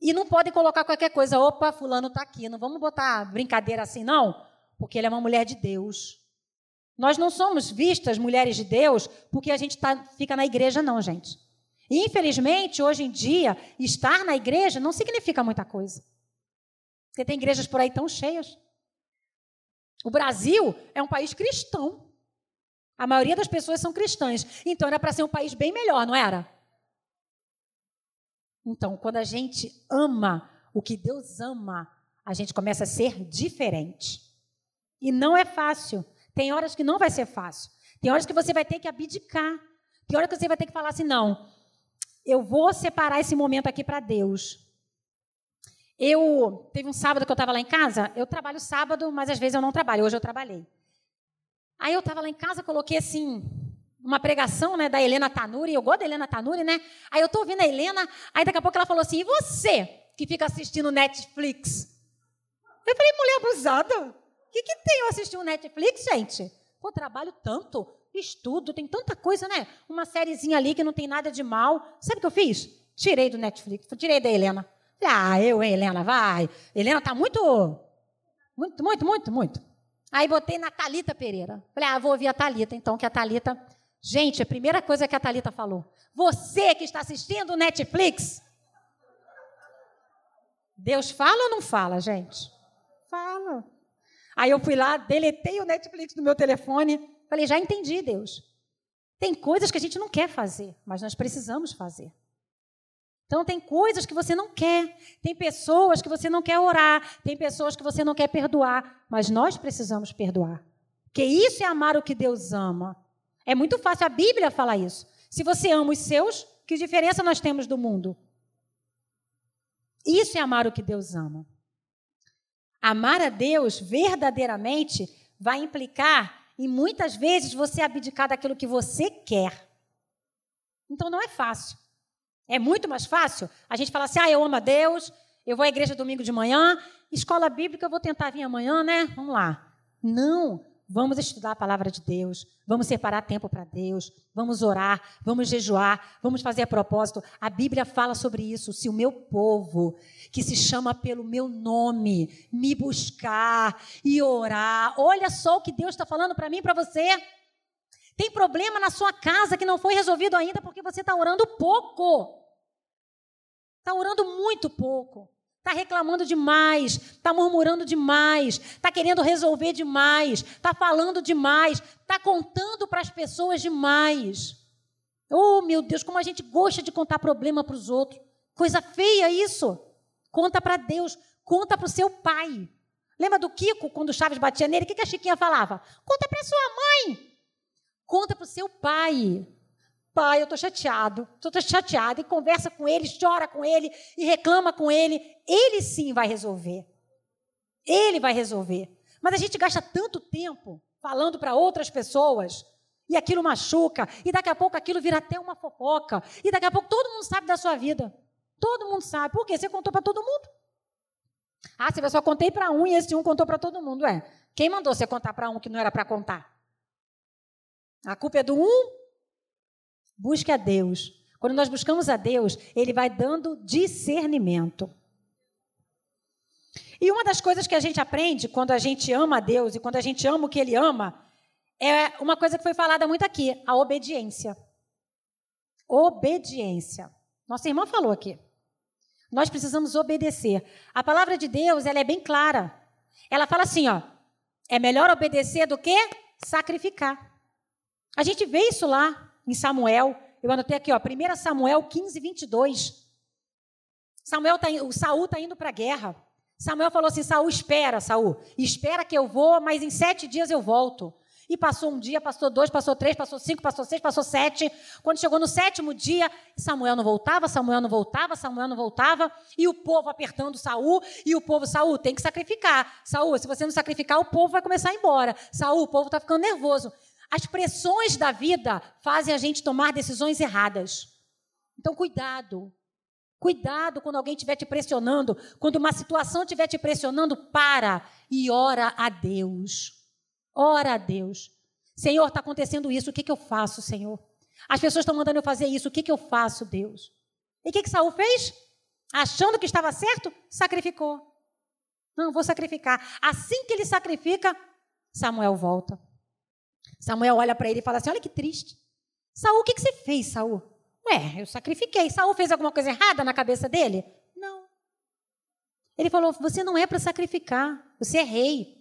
e não pode colocar qualquer coisa. Opa, fulano está aqui. Não vamos botar brincadeira assim, não, porque ele é uma mulher de Deus. Nós não somos vistas mulheres de Deus porque a gente tá, fica na igreja, não, gente. infelizmente, hoje em dia, estar na igreja não significa muita coisa. Porque tem igrejas por aí tão cheias. O Brasil é um país cristão. A maioria das pessoas são cristãs. Então era para ser um país bem melhor, não era? Então, quando a gente ama o que Deus ama, a gente começa a ser diferente. E não é fácil. Tem horas que não vai ser fácil. Tem horas que você vai ter que abdicar. Tem horas que você vai ter que falar assim: não, eu vou separar esse momento aqui para Deus. Eu teve um sábado que eu estava lá em casa. Eu trabalho sábado, mas às vezes eu não trabalho. Hoje eu trabalhei. Aí eu estava lá em casa, coloquei assim uma pregação, né, da Helena Tanuri. Eu gosto da Helena Tanuri, né? Aí eu tô ouvindo a Helena. Aí daqui a pouco ela falou assim: "E você que fica assistindo Netflix?" Eu falei: "Mulher abusada. Que, que tem eu assistir um Netflix, gente? Pô, trabalho tanto, estudo, tem tanta coisa, né? Uma sériezinha ali que não tem nada de mal. Sabe o que eu fiz? Tirei do Netflix, tirei da Helena. Ah, eu, hein, Helena, vai. Helena tá muito, muito, muito, muito, muito. Aí botei na Talita Pereira. Falei, ah, vou ouvir a Talita, então, que a Talita. Gente, a primeira coisa que a Talita falou. Você que está assistindo o Netflix. Deus fala ou não fala, gente? Fala. Aí eu fui lá, deletei o Netflix do meu telefone. Falei, já entendi, Deus. Tem coisas que a gente não quer fazer, mas nós precisamos fazer. Então, tem coisas que você não quer, tem pessoas que você não quer orar, tem pessoas que você não quer perdoar, mas nós precisamos perdoar. Porque isso é amar o que Deus ama. É muito fácil, a Bíblia fala isso. Se você ama os seus, que diferença nós temos do mundo? Isso é amar o que Deus ama. Amar a Deus verdadeiramente vai implicar em muitas vezes você abdicar daquilo que você quer. Então não é fácil. É muito mais fácil a gente falar assim: ah, eu amo a Deus, eu vou à igreja domingo de manhã, escola bíblica eu vou tentar vir amanhã, né? Vamos lá. Não. Vamos estudar a palavra de Deus, vamos separar tempo para Deus, vamos orar, vamos jejuar, vamos fazer a propósito. A Bíblia fala sobre isso. Se o meu povo, que se chama pelo meu nome, me buscar e orar, olha só o que Deus está falando para mim e para você. Tem problema na sua casa que não foi resolvido ainda porque você está orando pouco. Está orando muito pouco. Está reclamando demais, está murmurando demais, está querendo resolver demais, está falando demais, está contando para as pessoas demais. Oh, meu Deus, como a gente gosta de contar problema para os outros. Coisa feia isso. Conta para Deus, conta para o seu pai. Lembra do Kiko, quando o Chaves batia nele? O que a Chiquinha falava? Conta para sua mãe. Conta para o seu pai. Pai, eu estou chateado, estou chateado, e conversa com ele, chora com ele, e reclama com ele. Ele sim vai resolver. Ele vai resolver. Mas a gente gasta tanto tempo falando para outras pessoas, e aquilo machuca, e daqui a pouco aquilo vira até uma fofoca, e daqui a pouco todo mundo sabe da sua vida. Todo mundo sabe. Por quê? Você contou para todo mundo. Ah, você só contei para um e esse um contou para todo mundo. É. Quem mandou você contar para um que não era para contar? A culpa é do um. Busque a Deus. Quando nós buscamos a Deus, Ele vai dando discernimento. E uma das coisas que a gente aprende quando a gente ama a Deus e quando a gente ama o que Ele ama, é uma coisa que foi falada muito aqui: a obediência. Obediência. Nossa irmã falou aqui. Nós precisamos obedecer. A palavra de Deus, ela é bem clara. Ela fala assim, ó: é melhor obedecer do que sacrificar. A gente vê isso lá em Samuel. Eu anotei aqui, ó, 1 Samuel 15, 22. Samuel tá, o Saul está indo para a guerra. Samuel falou assim: Saul, espera, Saul, espera que eu vou, mas em sete dias eu volto. E passou um dia, passou dois, passou três, passou cinco, passou seis, passou sete. Quando chegou no sétimo dia, Samuel não voltava, Samuel não voltava, Samuel não voltava, e o povo apertando Saul, e o povo, Saul, tem que sacrificar. Saul, se você não sacrificar, o povo vai começar a ir embora. Saul, o povo está ficando nervoso. As pressões da vida fazem a gente tomar decisões erradas. Então, cuidado. Cuidado quando alguém estiver te pressionando, quando uma situação estiver te pressionando, para e ora a Deus. Ora a Deus. Senhor, está acontecendo isso, o que, que eu faço, Senhor? As pessoas estão mandando eu fazer isso, o que, que eu faço, Deus? E o que, que Saul fez? Achando que estava certo, sacrificou. Não, vou sacrificar. Assim que ele sacrifica, Samuel volta. Samuel olha para ele e fala assim: Olha que triste. Saul, o que, que você fez, Saul? Ué, eu sacrifiquei. Saul fez alguma coisa errada na cabeça dele? Não. Ele falou: Você não é para sacrificar, você é rei.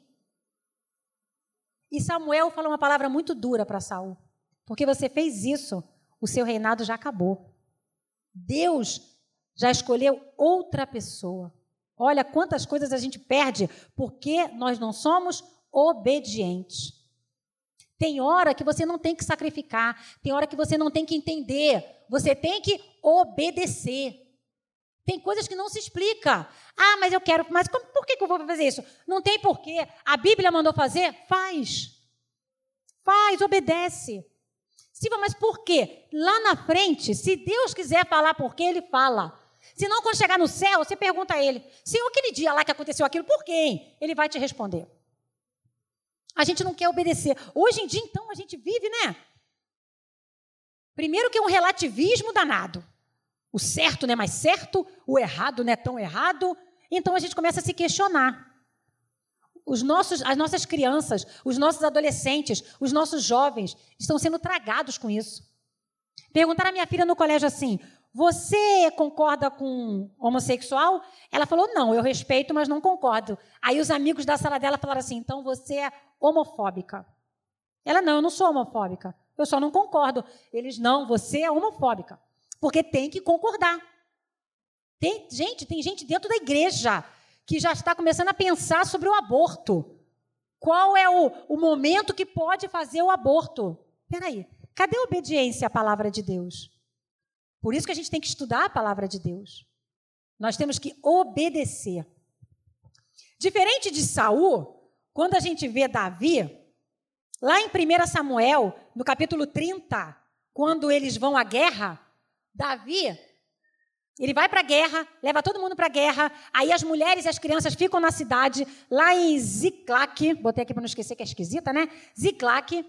E Samuel falou uma palavra muito dura para Saul. Porque você fez isso, o seu reinado já acabou. Deus já escolheu outra pessoa. Olha quantas coisas a gente perde porque nós não somos obedientes. Tem hora que você não tem que sacrificar, tem hora que você não tem que entender, você tem que obedecer. Tem coisas que não se explica. Ah, mas eu quero, mas como, por que, que eu vou fazer isso? Não tem porquê. A Bíblia mandou fazer? Faz. Faz, obedece. Silva, mas por quê? Lá na frente, se Deus quiser falar por quê, Ele fala. Se não, quando chegar no céu, você pergunta a Ele: Senhor, aquele dia lá que aconteceu aquilo, por quê? Ele vai te responder. A gente não quer obedecer. Hoje em dia, então, a gente vive, né? Primeiro que é um relativismo danado. O certo não é mais certo, o errado não é tão errado. Então a gente começa a se questionar. Os nossos, as nossas crianças, os nossos adolescentes, os nossos jovens estão sendo tragados com isso. Perguntaram à minha filha no colégio assim: você concorda com homossexual? Ela falou: Não, eu respeito, mas não concordo. Aí os amigos da sala dela falaram assim: Então você é homofóbica. Ela: Não, eu não sou homofóbica. Eu só não concordo. Eles: Não, você é homofóbica. Porque tem que concordar. Tem, gente, tem gente dentro da igreja que já está começando a pensar sobre o aborto. Qual é o, o momento que pode fazer o aborto? Peraí, cadê a obediência à palavra de Deus? Por isso que a gente tem que estudar a palavra de Deus. Nós temos que obedecer. Diferente de Saul, quando a gente vê Davi, lá em 1 Samuel, no capítulo 30, quando eles vão à guerra, Davi, ele vai para a guerra, leva todo mundo para a guerra, aí as mulheres e as crianças ficam na cidade, lá em Ziclac, botei aqui para não esquecer que é esquisita, né? Ziclac.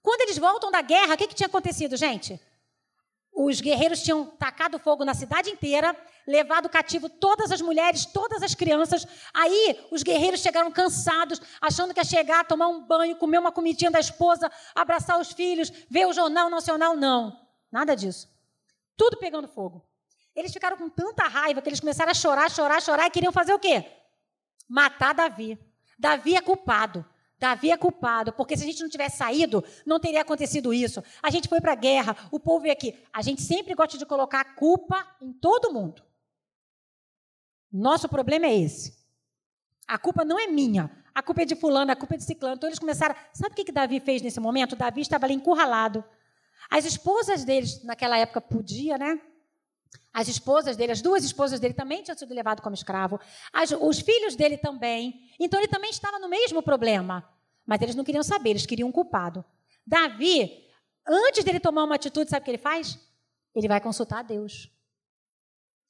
Quando eles voltam da guerra, o que, que tinha acontecido, gente? Os guerreiros tinham tacado fogo na cidade inteira, levado cativo todas as mulheres, todas as crianças. Aí os guerreiros chegaram cansados, achando que ia chegar, tomar um banho, comer uma comidinha da esposa, abraçar os filhos, ver o jornal nacional. Não, nada disso. Tudo pegando fogo. Eles ficaram com tanta raiva que eles começaram a chorar, chorar, chorar e queriam fazer o quê? Matar Davi. Davi é culpado. Davi é culpado, porque se a gente não tivesse saído, não teria acontecido isso. A gente foi para a guerra, o povo veio aqui. A gente sempre gosta de colocar a culpa em todo mundo. Nosso problema é esse. A culpa não é minha. A culpa é de fulano, a culpa é de ciclano. Então eles começaram. Sabe o que, que Davi fez nesse momento? Davi estava ali encurralado. As esposas deles, naquela época, podia, né? As esposas dele, as duas esposas dele também tinham sido levadas como escravo. As, os filhos dele também. Então ele também estava no mesmo problema. Mas eles não queriam saber, eles queriam um culpado. Davi, antes dele tomar uma atitude, sabe o que ele faz? Ele vai consultar Deus.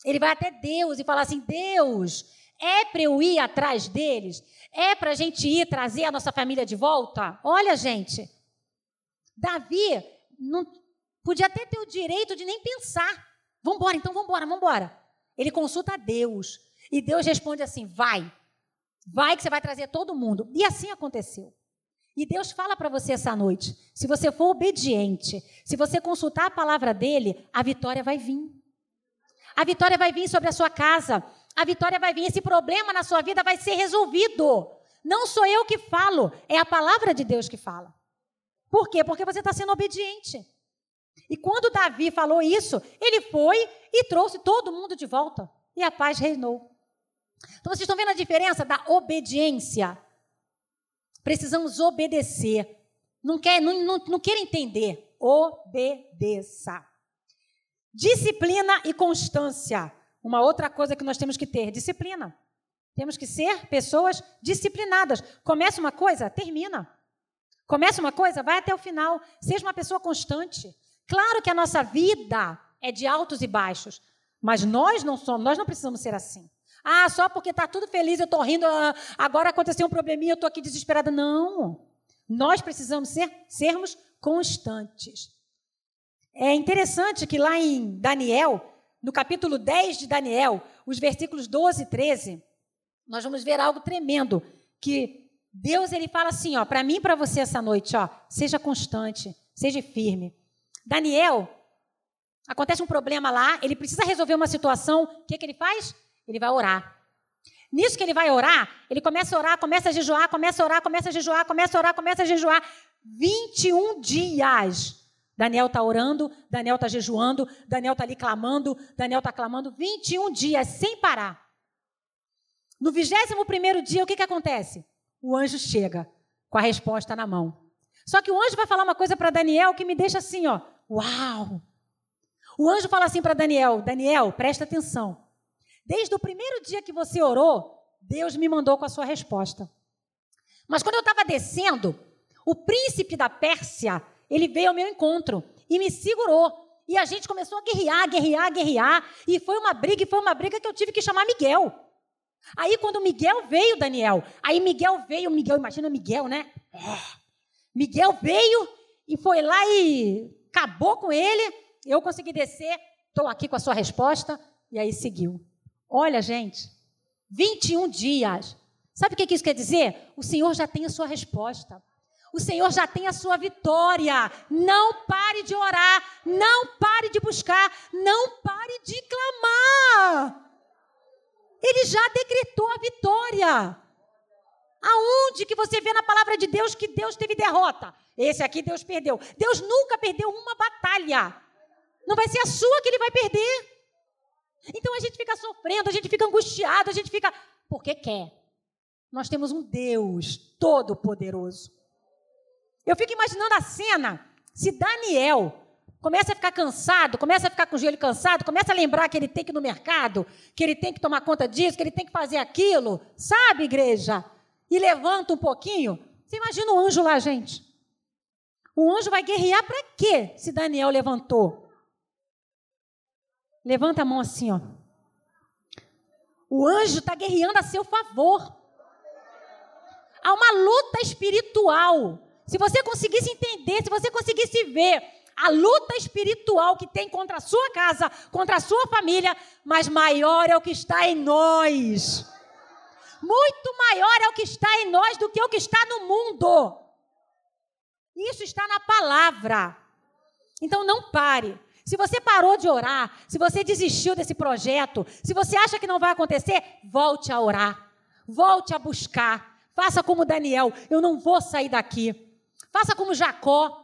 Ele vai até Deus e falar assim: Deus, é para eu ir atrás deles? É para a gente ir trazer a nossa família de volta? Olha, gente, Davi não podia até ter o direito de nem pensar. Vamos embora, então vamos embora. Ele consulta a Deus. E Deus responde assim: vai. Vai que você vai trazer todo mundo. E assim aconteceu. E Deus fala para você essa noite: se você for obediente, se você consultar a palavra dele, a vitória vai vir. A vitória vai vir sobre a sua casa. A vitória vai vir. Esse problema na sua vida vai ser resolvido. Não sou eu que falo, é a palavra de Deus que fala. Por quê? Porque você está sendo obediente. E quando Davi falou isso, ele foi e trouxe todo mundo de volta. E a paz reinou. Então vocês estão vendo a diferença da obediência? Precisamos obedecer. Não quer, não, não, não quer entender. Obedeça. Disciplina e constância. Uma outra coisa que nós temos que ter: disciplina. Temos que ser pessoas disciplinadas. Começa uma coisa, termina. Começa uma coisa, vai até o final. Seja uma pessoa constante. Claro que a nossa vida é de altos e baixos, mas nós não somos, nós não precisamos ser assim. Ah, só porque está tudo feliz, eu estou rindo, ah, agora aconteceu um probleminha, eu estou aqui desesperada. Não. Nós precisamos ser, sermos constantes. É interessante que lá em Daniel, no capítulo 10 de Daniel, os versículos 12 e 13, nós vamos ver algo tremendo, que Deus ele fala assim, ó, para mim e para você essa noite, ó, seja constante, seja firme. Daniel, acontece um problema lá, ele precisa resolver uma situação, o que, que ele faz? Ele vai orar. Nisso que ele vai orar, ele começa a orar, começa a jejuar, começa a orar, começa a jejuar, começa a orar, começa a jejuar. 21 dias. Daniel está orando, Daniel está jejuando, Daniel está ali clamando, Daniel está clamando 21 dias sem parar. No 21 dia, o que, que acontece? O anjo chega com a resposta na mão. Só que o anjo vai falar uma coisa para Daniel que me deixa assim, ó, uau! O anjo fala assim para Daniel: Daniel, presta atenção. Desde o primeiro dia que você orou, Deus me mandou com a sua resposta. Mas quando eu estava descendo, o príncipe da Pérsia, ele veio ao meu encontro e me segurou. E a gente começou a guerrear, guerrear, guerrear. E foi uma briga, e foi uma briga que eu tive que chamar Miguel. Aí quando Miguel veio, Daniel, aí Miguel veio, Miguel, imagina Miguel, né? Oh, Miguel veio e foi lá e acabou com ele. Eu consegui descer, estou aqui com a sua resposta. E aí seguiu. Olha, gente, 21 dias. Sabe o que isso quer dizer? O Senhor já tem a sua resposta. O Senhor já tem a sua vitória. Não pare de orar. Não pare de buscar. Não pare de clamar. Ele já decretou a vitória. Aonde que você vê na palavra de Deus que Deus teve derrota? Esse aqui Deus perdeu. Deus nunca perdeu uma batalha. Não vai ser a sua que ele vai perder. Então a gente fica sofrendo, a gente fica angustiado, a gente fica. Porque quer. Nós temos um Deus todo-poderoso. Eu fico imaginando a cena. Se Daniel começa a ficar cansado, começa a ficar com o joelho cansado, começa a lembrar que ele tem que ir no mercado, que ele tem que tomar conta disso, que ele tem que fazer aquilo, sabe, igreja? E levanta um pouquinho. Você imagina o anjo lá, gente? O anjo vai guerrear para quê se Daniel levantou? Levanta a mão assim, ó. O anjo está guerreando a seu favor. Há uma luta espiritual. Se você conseguisse entender, se você conseguisse ver a luta espiritual que tem contra a sua casa, contra a sua família, mas maior é o que está em nós. Muito maior é o que está em nós do que o que está no mundo. Isso está na palavra. Então não pare. Se você parou de orar, se você desistiu desse projeto, se você acha que não vai acontecer, volte a orar. Volte a buscar. Faça como Daniel, eu não vou sair daqui. Faça como Jacó.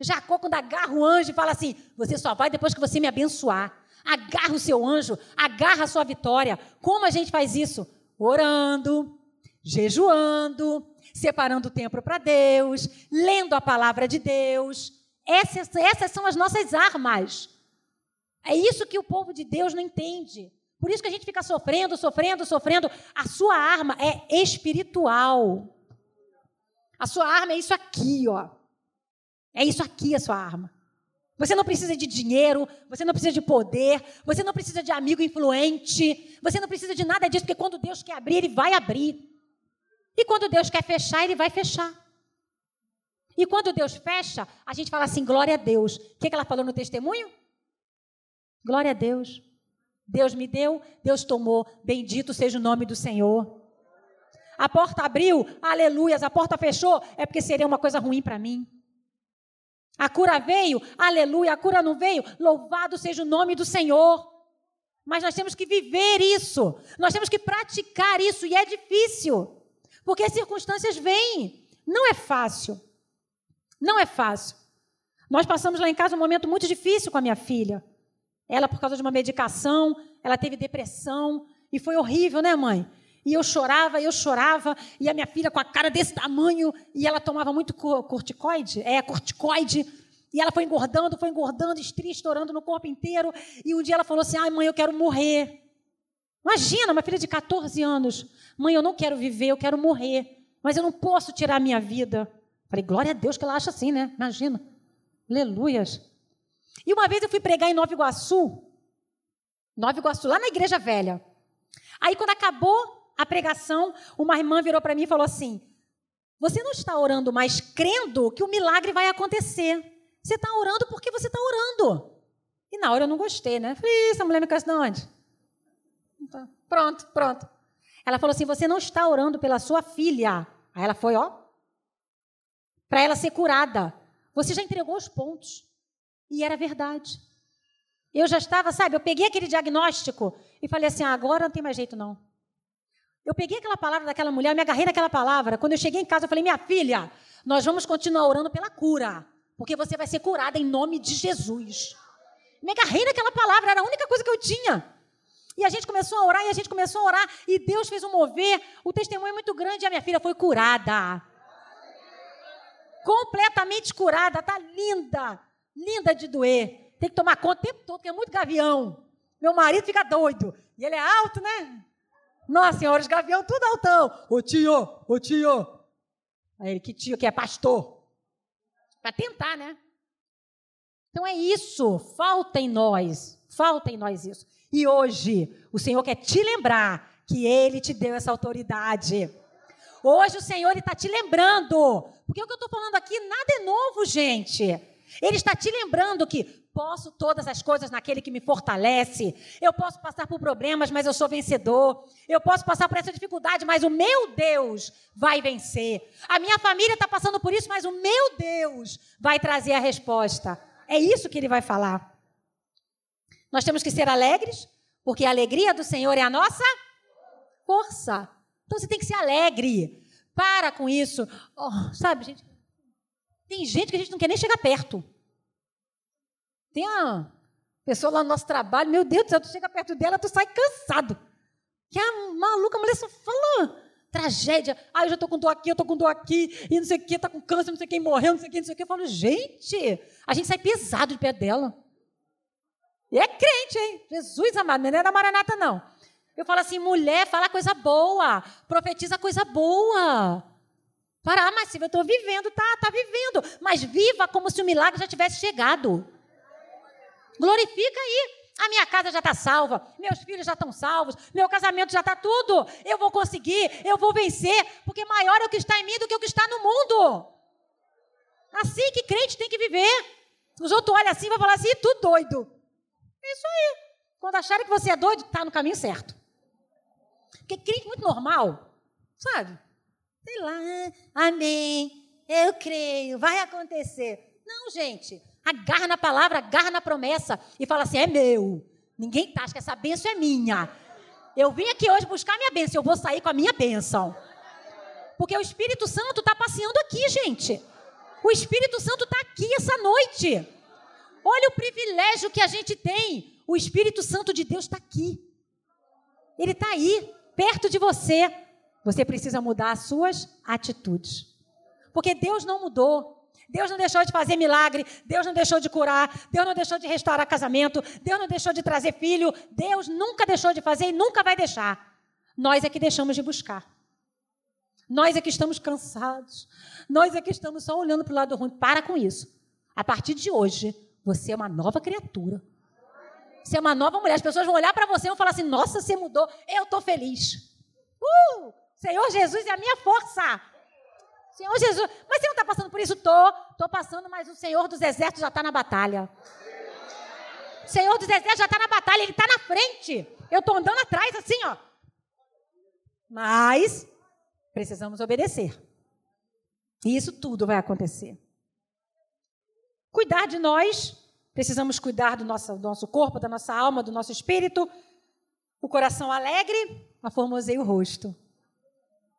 Jacó, quando agarra o anjo fala assim: Você só vai depois que você me abençoar. Agarra o seu anjo, agarra a sua vitória. Como a gente faz isso? Orando, jejuando, separando tempo para Deus, lendo a palavra de Deus. Essas, essas são as nossas armas. É isso que o povo de Deus não entende. Por isso que a gente fica sofrendo, sofrendo, sofrendo. A sua arma é espiritual. A sua arma é isso aqui, ó. É isso aqui a sua arma. Você não precisa de dinheiro, você não precisa de poder, você não precisa de amigo influente, você não precisa de nada disso, porque quando Deus quer abrir, Ele vai abrir. E quando Deus quer fechar, Ele vai fechar. E quando Deus fecha, a gente fala assim: glória a Deus. O que ela falou no testemunho? Glória a Deus. Deus me deu, Deus tomou. Bendito seja o nome do Senhor. A porta abriu, aleluias. A porta fechou, é porque seria uma coisa ruim para mim. A cura veio, aleluia. A cura não veio, louvado seja o nome do Senhor. Mas nós temos que viver isso, nós temos que praticar isso, e é difícil. Porque as circunstâncias vêm. Não é fácil. Não é fácil. Nós passamos lá em casa um momento muito difícil com a minha filha. Ela, por causa de uma medicação, ela teve depressão. E foi horrível, né, mãe? E eu chorava, eu chorava, e a minha filha com a cara desse tamanho, e ela tomava muito corticoide, é, corticoide, e ela foi engordando, foi engordando, estria estourando no corpo inteiro, e um dia ela falou assim, ai mãe, eu quero morrer. Imagina, uma filha de 14 anos. Mãe, eu não quero viver, eu quero morrer. Mas eu não posso tirar a minha vida. Falei, glória a Deus que ela acha assim, né? Imagina. Aleluias. E uma vez eu fui pregar em Nova Iguaçu. Nova Iguaçu, lá na Igreja Velha. Aí, quando acabou a pregação, uma irmã virou para mim e falou assim: Você não está orando mais crendo que o milagre vai acontecer. Você está orando porque você está orando. E na hora eu não gostei, né? Falei, essa mulher me conhece de onde? Tá. Pronto, pronto. Ela falou assim: você não está orando pela sua filha. Aí ela foi, ó, para ela ser curada. Você já entregou os pontos. E era verdade. Eu já estava, sabe, eu peguei aquele diagnóstico e falei assim: ah, agora não tem mais jeito, não. Eu peguei aquela palavra daquela mulher, me agarrei naquela palavra. Quando eu cheguei em casa, eu falei: minha filha, nós vamos continuar orando pela cura, porque você vai ser curada em nome de Jesus. Me agarrei naquela palavra, era a única coisa que eu tinha. E a gente começou a orar, e a gente começou a orar, e Deus fez um mover. O testemunho é muito grande, e a minha filha foi curada. Completamente curada, tá linda, linda de doer. Tem que tomar conta o tempo todo, porque é muito gavião. Meu marido fica doido. E ele é alto, né? Nossa senhora, os gavião tudo altão. Ô tio, ô tio. Aí ele, que tio, que é pastor. Para tentar, né? Então é isso, falta em nós, falta em nós isso. E hoje, o Senhor quer te lembrar que Ele te deu essa autoridade. Hoje o Senhor está te lembrando. Porque o que eu estou falando aqui, nada é novo, gente. Ele está te lembrando que posso todas as coisas naquele que me fortalece. Eu posso passar por problemas, mas eu sou vencedor. Eu posso passar por essa dificuldade, mas o meu Deus vai vencer. A minha família está passando por isso, mas o meu Deus vai trazer a resposta. É isso que ele vai falar. Nós temos que ser alegres, porque a alegria do Senhor é a nossa força. Então você tem que ser alegre. Para com isso. Oh, sabe, gente? Tem gente que a gente não quer nem chegar perto. Tem a Pessoa lá no nosso trabalho, meu Deus do céu, tu chega perto dela, tu sai cansado. Que a maluca, a mulher só fala tragédia. Ah, eu já estou com dor aqui, eu estou com dor aqui, e não sei o que, está com câncer, não sei quem morreu, não sei o que, não sei o que. Eu falo, gente, a gente sai pesado de pé dela. E é crente, hein? Jesus amado, não é da Maranata, não. Eu falo assim, mulher, fala coisa boa, profetiza coisa boa. Para, ah, mas eu estou vivendo, tá, tá vivendo. Mas viva como se o milagre já tivesse chegado. Glorifica aí. A minha casa já está salva, meus filhos já estão salvos, meu casamento já está tudo. Eu vou conseguir, eu vou vencer, porque maior é o que está em mim do que o que está no mundo. Assim que crente tem que viver. Os outros olham assim e vão falar assim, tu doido. É isso aí. Quando acharem que você é doido, está no caminho certo. Porque crente muito normal, sabe? Sei lá, amém, eu creio, vai acontecer. Não, gente agarra na palavra, agarra na promessa e fala assim: é meu. Ninguém tá, acha que essa bênção é minha. Eu vim aqui hoje buscar minha bênção, eu vou sair com a minha bênção. Porque o Espírito Santo está passeando aqui, gente. O Espírito Santo está aqui essa noite. Olha o privilégio que a gente tem. O Espírito Santo de Deus está aqui. Ele está aí, perto de você. Você precisa mudar as suas atitudes. Porque Deus não mudou. Deus não deixou de fazer milagre, Deus não deixou de curar, Deus não deixou de restaurar casamento, Deus não deixou de trazer filho, Deus nunca deixou de fazer e nunca vai deixar. Nós é que deixamos de buscar. Nós é que estamos cansados. Nós é que estamos só olhando para o lado ruim. Para com isso. A partir de hoje, você é uma nova criatura. Você é uma nova mulher. As pessoas vão olhar para você e vão falar assim: Nossa, você mudou. Eu estou feliz. Uh! Senhor Jesus é a minha força. Senhor Jesus, mas você não está passando por isso? Estou, estou passando, mas o Senhor dos Exércitos já está na batalha. O Senhor dos Exércitos já está na batalha, Ele está na frente. Eu estou andando atrás, assim, ó. Mas precisamos obedecer. E isso tudo vai acontecer. Cuidar de nós, precisamos cuidar do nosso, do nosso corpo, da nossa alma, do nosso espírito. O coração alegre, aformosei o rosto.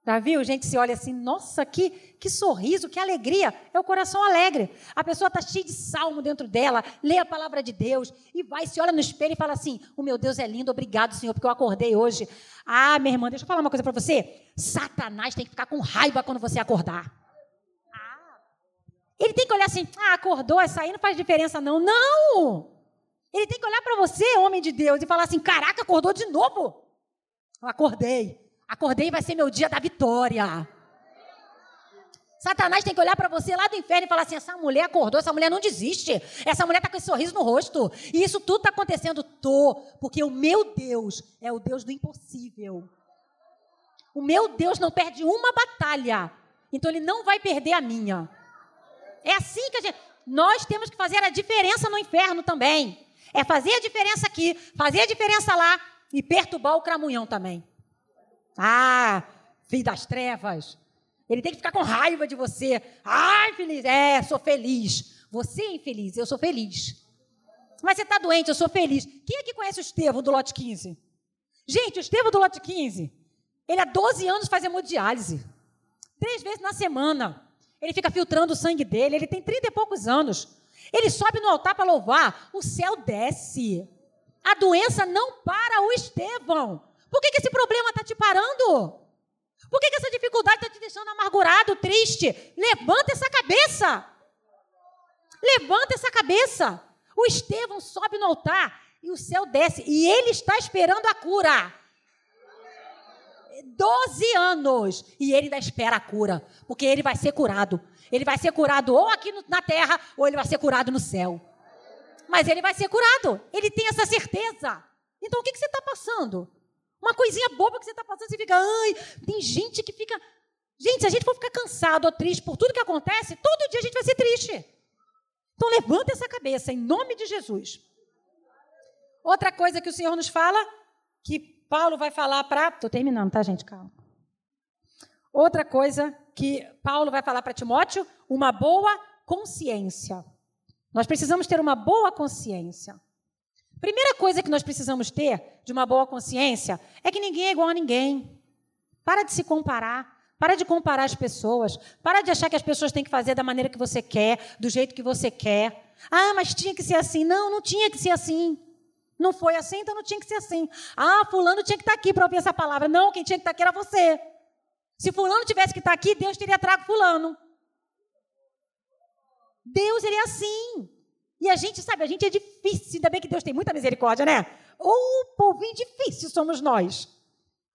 Já viu? Gente se olha assim, nossa, que, que sorriso, que alegria. É o coração alegre. A pessoa está cheia de salmo dentro dela, lê a palavra de Deus e vai, se olha no espelho e fala assim: O meu Deus é lindo, obrigado, Senhor, porque eu acordei hoje. Ah, minha irmã, deixa eu falar uma coisa para você. Satanás tem que ficar com raiva quando você acordar. Ah. Ele tem que olhar assim: Ah, acordou, essa aí não faz diferença, não. Não! Ele tem que olhar para você, homem de Deus, e falar assim: Caraca, acordou de novo. Eu acordei. Acordei vai ser meu dia da vitória. Satanás tem que olhar para você lá do inferno e falar assim: essa mulher acordou, essa mulher não desiste, essa mulher está com esse sorriso no rosto. E isso tudo está acontecendo. Tô, porque o meu Deus é o Deus do impossível. O meu Deus não perde uma batalha, então ele não vai perder a minha. É assim que a gente. Nós temos que fazer a diferença no inferno também. É fazer a diferença aqui, fazer a diferença lá e perturbar o cramunhão também. Ah, filho das trevas. Ele tem que ficar com raiva de você. Ai, feliz. É, sou feliz. Você é infeliz, eu sou feliz. Mas você está doente, eu sou feliz. Quem aqui conhece o Estevão do lote 15? Gente, o Estevão do lote 15, ele há 12 anos faz hemodiálise. Três vezes na semana. Ele fica filtrando o sangue dele. Ele tem 30 e poucos anos. Ele sobe no altar para louvar. O céu desce. A doença não para o Estevão. Por que, que esse problema está te parando? Por que, que essa dificuldade está te deixando amargurado, triste? Levanta essa cabeça. Levanta essa cabeça. O Estevão sobe no altar e o céu desce. E ele está esperando a cura. Doze anos. E ele ainda espera a cura. Porque ele vai ser curado. Ele vai ser curado ou aqui na terra, ou ele vai ser curado no céu. Mas ele vai ser curado. Ele tem essa certeza. Então o que, que você está passando? Uma coisinha boba que você está passando, você fica, ai, tem gente que fica. Gente, se a gente for ficar cansado ou triste por tudo que acontece, todo dia a gente vai ser triste. Então levanta essa cabeça, em nome de Jesus. Outra coisa que o Senhor nos fala, que Paulo vai falar para. Estou terminando, tá, gente? Calma. Outra coisa que Paulo vai falar para Timóteo, uma boa consciência. Nós precisamos ter uma boa consciência. Primeira coisa que nós precisamos ter de uma boa consciência é que ninguém é igual a ninguém. Para de se comparar. Para de comparar as pessoas. Para de achar que as pessoas têm que fazer da maneira que você quer, do jeito que você quer. Ah, mas tinha que ser assim. Não, não tinha que ser assim. Não foi assim, então não tinha que ser assim. Ah, fulano tinha que estar aqui para ouvir essa palavra. Não, quem tinha que estar aqui era você. Se fulano tivesse que estar aqui, Deus teria trago fulano. Deus, ele é assim. E a gente, sabe, a gente é difícil. Ainda bem que Deus tem muita misericórdia, né? Ou povinho difícil somos nós.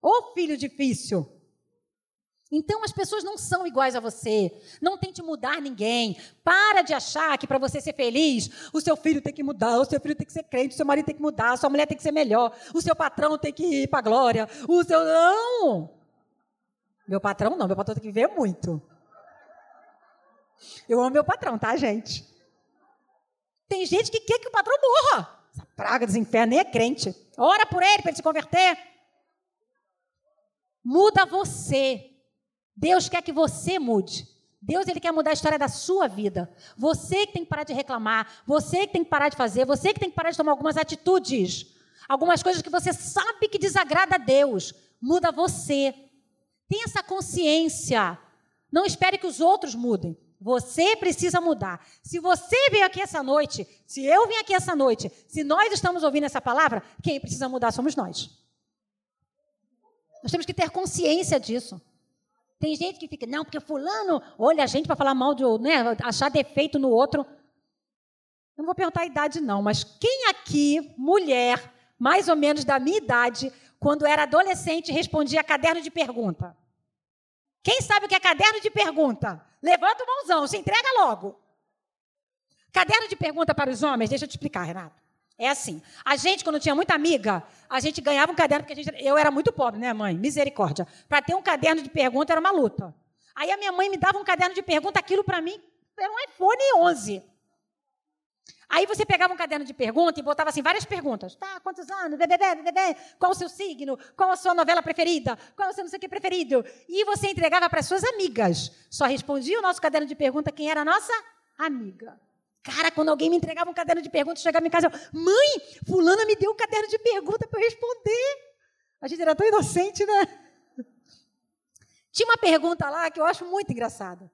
Oh, filho difícil. Então as pessoas não são iguais a você. Não tente mudar ninguém. Para de achar que para você ser feliz, o seu filho tem que mudar, o seu filho tem que ser crente, o seu marido tem que mudar, a sua mulher tem que ser melhor, o seu patrão tem que ir para a glória, o seu não. Meu patrão não, meu patrão tem que viver muito. Eu amo meu patrão, tá, gente? Tem gente que quer que o patrão morra. Essa praga dos infernos nem é crente. Ora por ele para ele se converter. Muda você. Deus quer que você mude. Deus ele quer mudar a história da sua vida. Você que tem que parar de reclamar, você que tem que parar de fazer, você que tem que parar de tomar algumas atitudes, algumas coisas que você sabe que desagrada a Deus. Muda você. Tenha essa consciência. Não espere que os outros mudem. Você precisa mudar. Se você veio aqui essa noite, se eu vim aqui essa noite, se nós estamos ouvindo essa palavra, quem precisa mudar somos nós. Nós temos que ter consciência disso. Tem gente que fica, não, porque fulano olha a gente para falar mal de, né, achar defeito no outro. Eu não vou perguntar a idade não, mas quem aqui, mulher, mais ou menos da minha idade, quando era adolescente, respondia caderno de pergunta? Quem sabe o que é caderno de pergunta? Levanta o mãozão, se entrega logo. Caderno de pergunta para os homens, deixa eu te explicar, Renato. É assim, a gente, quando tinha muita amiga, a gente ganhava um caderno, porque gente, eu era muito pobre, né, mãe? Misericórdia. Para ter um caderno de pergunta era uma luta. Aí a minha mãe me dava um caderno de pergunta, aquilo para mim era um iPhone 11. Aí você pegava um caderno de pergunta e botava assim várias perguntas. Tá, quantos anos? Qual o seu signo? Qual a sua novela preferida? Qual o seu não sei o que preferido? E você entregava para suas amigas. Só respondia o nosso caderno de pergunta quem era a nossa amiga. Cara, quando alguém me entregava um caderno de perguntas, chegava em casa, eu, mãe, fulana me deu um caderno de pergunta para eu responder. A gente era tão inocente, né? Tinha uma pergunta lá que eu acho muito engraçada.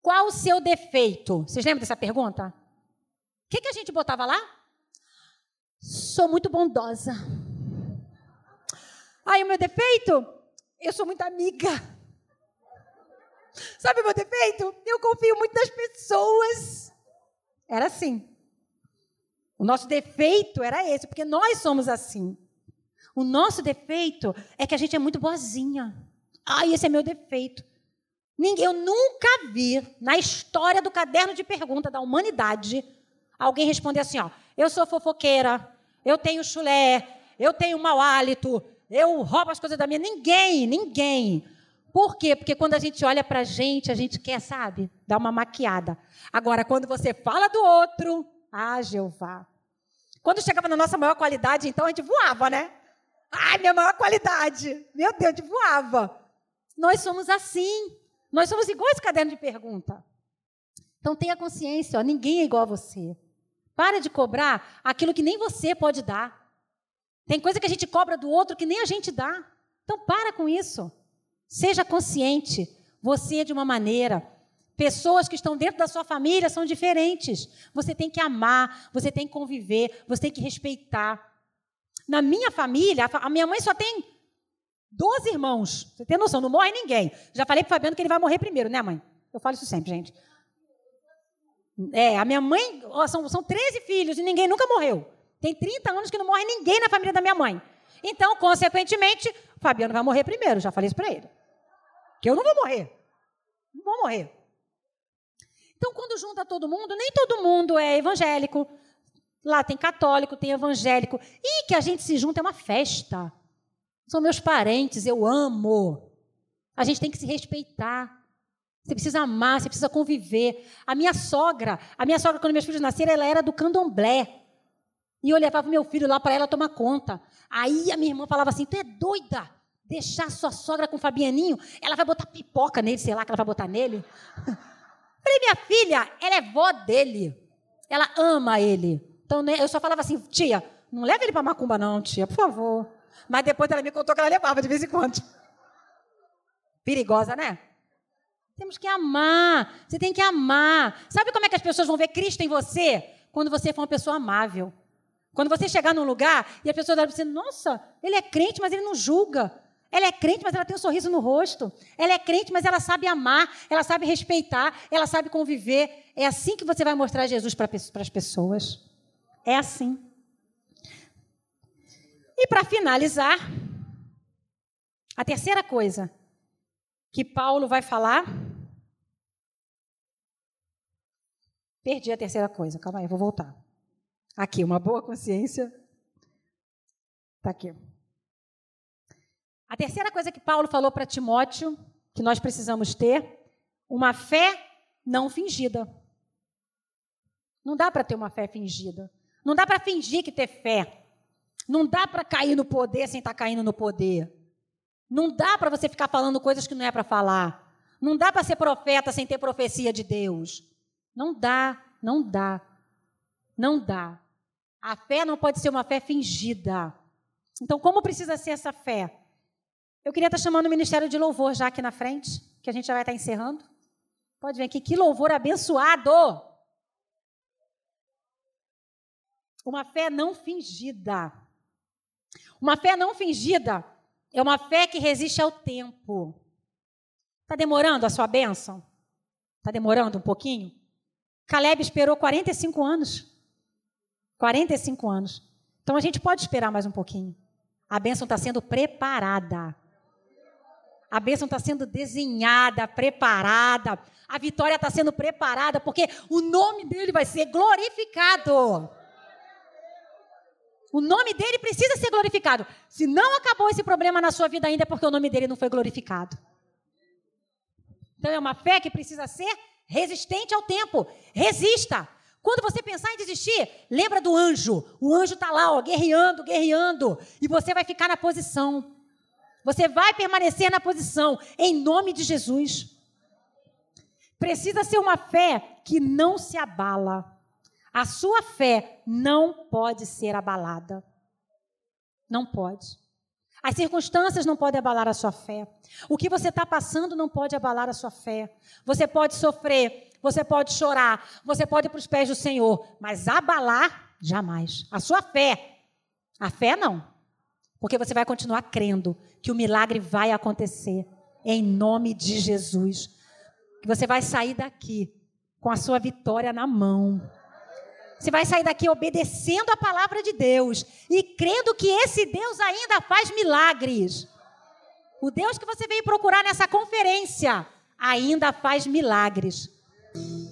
Qual o seu defeito? Vocês lembram dessa pergunta? O que, que a gente botava lá? Sou muito bondosa. Aí o meu defeito? Eu sou muito amiga. Sabe o meu defeito? Eu confio muito nas pessoas. Era assim. O nosso defeito era esse, porque nós somos assim. O nosso defeito é que a gente é muito boazinha. Ah, esse é meu defeito. Eu nunca vi na história do caderno de pergunta da humanidade alguém responder assim: ó, eu sou fofoqueira, eu tenho chulé, eu tenho mau hálito, eu roubo as coisas da minha. Ninguém, ninguém. Por quê? Porque quando a gente olha para a gente, a gente quer, sabe, dar uma maquiada. Agora, quando você fala do outro, ah, Jeová. Quando chegava na nossa maior qualidade, então a gente voava, né? Ai, minha maior qualidade. Meu Deus, a gente voava. Nós somos assim. Nós somos iguais caderno de pergunta. Então tenha consciência, ó, ninguém é igual a você. Para de cobrar aquilo que nem você pode dar. Tem coisa que a gente cobra do outro que nem a gente dá. Então para com isso. Seja consciente. Você é de uma maneira. Pessoas que estão dentro da sua família são diferentes. Você tem que amar, você tem que conviver, você tem que respeitar. Na minha família, a minha mãe só tem 12 irmãos. Você tem noção, não morre ninguém. Já falei para o Fabiano que ele vai morrer primeiro, né, mãe? Eu falo isso sempre, gente. É, a minha mãe, são, são 13 filhos e ninguém nunca morreu. Tem 30 anos que não morre ninguém na família da minha mãe. Então, consequentemente, o Fabiano vai morrer primeiro, já falei isso para ele. Que eu não vou morrer. Não vou morrer. Então, quando junta todo mundo, nem todo mundo é evangélico. Lá tem católico, tem evangélico. E que a gente se junta é uma festa. São meus parentes, eu amo. A gente tem que se respeitar. Você precisa amar, você precisa conviver. A minha sogra, a minha sogra, quando meus filhos nasceram, ela era do candomblé. E eu levava meu filho lá para ela tomar conta. Aí a minha irmã falava assim: Tu é doida? deixar sua sogra com o Fabianinho, ela vai botar pipoca nele, sei lá, que ela vai botar nele. Falei, minha filha, ela é vó dele. Ela ama ele. Então, né, eu só falava assim, tia, não leva ele para macumba, não, tia, por favor. Mas depois ela me contou que ela levava de vez em quando. Perigosa, né? Temos que amar. Você tem que amar. Sabe como é que as pessoas vão ver Cristo em você? Quando você for uma pessoa amável. Quando você chegar num lugar e a pessoa vai dizer, nossa, ele é crente, mas ele não julga. Ela é crente, mas ela tem um sorriso no rosto. Ela é crente, mas ela sabe amar, ela sabe respeitar, ela sabe conviver. É assim que você vai mostrar Jesus para as pessoas. É assim. E para finalizar, a terceira coisa que Paulo vai falar. Perdi a terceira coisa, calma aí, eu vou voltar. Aqui, uma boa consciência. Está aqui. A terceira coisa que Paulo falou para Timóteo, que nós precisamos ter, uma fé não fingida. Não dá para ter uma fé fingida. Não dá para fingir que ter fé. Não dá para cair no poder sem estar tá caindo no poder. Não dá para você ficar falando coisas que não é para falar. Não dá para ser profeta sem ter profecia de Deus. Não dá, não dá. Não dá. A fé não pode ser uma fé fingida. Então, como precisa ser essa fé? Eu queria estar chamando o Ministério de Louvor já aqui na frente, que a gente já vai estar encerrando. Pode vir aqui, que louvor abençoado! Uma fé não fingida. Uma fé não fingida é uma fé que resiste ao tempo. Está demorando a sua bênção? Está demorando um pouquinho? Caleb esperou 45 anos. 45 anos. Então a gente pode esperar mais um pouquinho. A bênção está sendo preparada. A bênção está sendo desenhada, preparada. A vitória está sendo preparada, porque o nome dele vai ser glorificado. O nome dele precisa ser glorificado. Se não acabou esse problema na sua vida ainda, é porque o nome dele não foi glorificado. Então é uma fé que precisa ser resistente ao tempo. Resista. Quando você pensar em desistir, lembra do anjo. O anjo está lá, ó, guerreando, guerreando. E você vai ficar na posição. Você vai permanecer na posição, em nome de Jesus. Precisa ser uma fé que não se abala. A sua fé não pode ser abalada. Não pode. As circunstâncias não podem abalar a sua fé. O que você está passando não pode abalar a sua fé. Você pode sofrer, você pode chorar, você pode ir para os pés do Senhor, mas abalar, jamais. A sua fé. A fé não. Porque você vai continuar crendo que o milagre vai acontecer em nome de Jesus. Que você vai sair daqui com a sua vitória na mão. Você vai sair daqui obedecendo a palavra de Deus e crendo que esse Deus ainda faz milagres. O Deus que você veio procurar nessa conferência ainda faz milagres.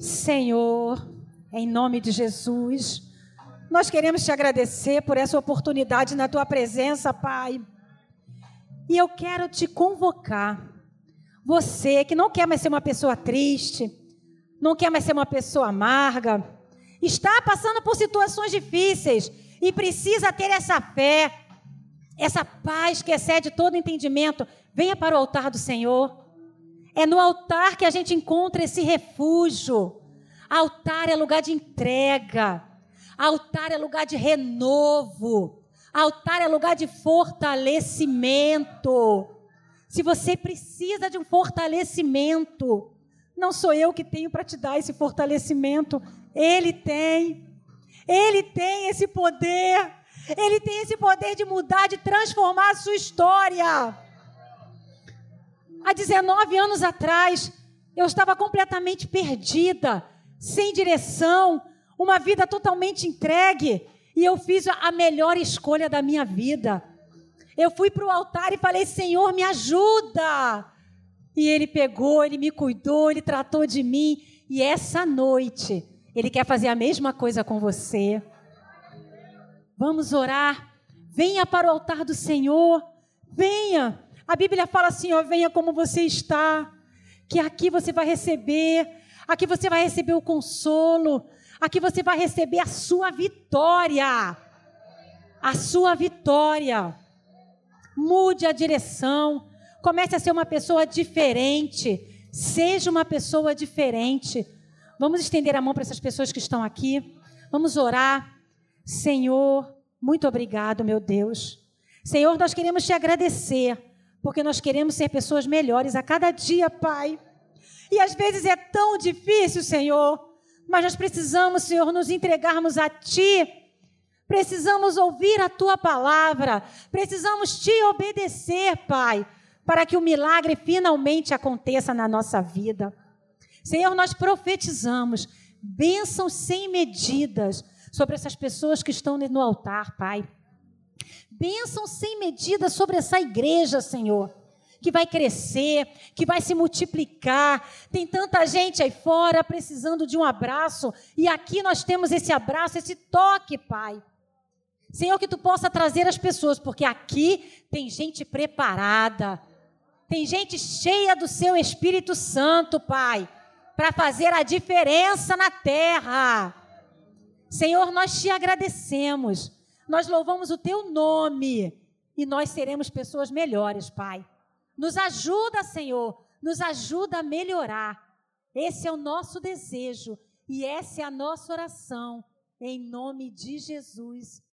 Senhor, em nome de Jesus, nós queremos te agradecer por essa oportunidade na tua presença, Pai. E eu quero te convocar. Você que não quer mais ser uma pessoa triste, não quer mais ser uma pessoa amarga, está passando por situações difíceis e precisa ter essa fé, essa paz que excede todo entendimento. Venha para o altar do Senhor. É no altar que a gente encontra esse refúgio. Altar é lugar de entrega. Altar é lugar de renovo. Altar é lugar de fortalecimento. Se você precisa de um fortalecimento, não sou eu que tenho para te dar esse fortalecimento. Ele tem. Ele tem esse poder. Ele tem esse poder de mudar, de transformar a sua história. Há 19 anos atrás, eu estava completamente perdida, sem direção, uma vida totalmente entregue, e eu fiz a melhor escolha da minha vida. Eu fui para o altar e falei: Senhor, me ajuda. E ele pegou, ele me cuidou, ele tratou de mim. E essa noite, ele quer fazer a mesma coisa com você. Vamos orar. Venha para o altar do Senhor. Venha. A Bíblia fala assim: ó, venha como você está. Que aqui você vai receber. Aqui você vai receber o consolo. Aqui você vai receber a sua vitória. A sua vitória. Mude a direção. Comece a ser uma pessoa diferente. Seja uma pessoa diferente. Vamos estender a mão para essas pessoas que estão aqui. Vamos orar. Senhor, muito obrigado, meu Deus. Senhor, nós queremos te agradecer, porque nós queremos ser pessoas melhores a cada dia, Pai. E às vezes é tão difícil, Senhor, mas nós precisamos, Senhor, nos entregarmos a Ti. Precisamos ouvir a Tua palavra, precisamos Te obedecer, Pai, para que o milagre finalmente aconteça na nossa vida. Senhor, nós profetizamos bênçãos sem medidas sobre essas pessoas que estão no altar, Pai. Bênçãos sem medida sobre essa igreja, Senhor que vai crescer, que vai se multiplicar. Tem tanta gente aí fora precisando de um abraço, e aqui nós temos esse abraço, esse toque, Pai. Senhor, que tu possa trazer as pessoas, porque aqui tem gente preparada, tem gente cheia do seu Espírito Santo, Pai, para fazer a diferença na terra. Senhor, nós te agradecemos, nós louvamos o teu nome e nós seremos pessoas melhores, Pai. Nos ajuda, Senhor, nos ajuda a melhorar. Esse é o nosso desejo e essa é a nossa oração, em nome de Jesus.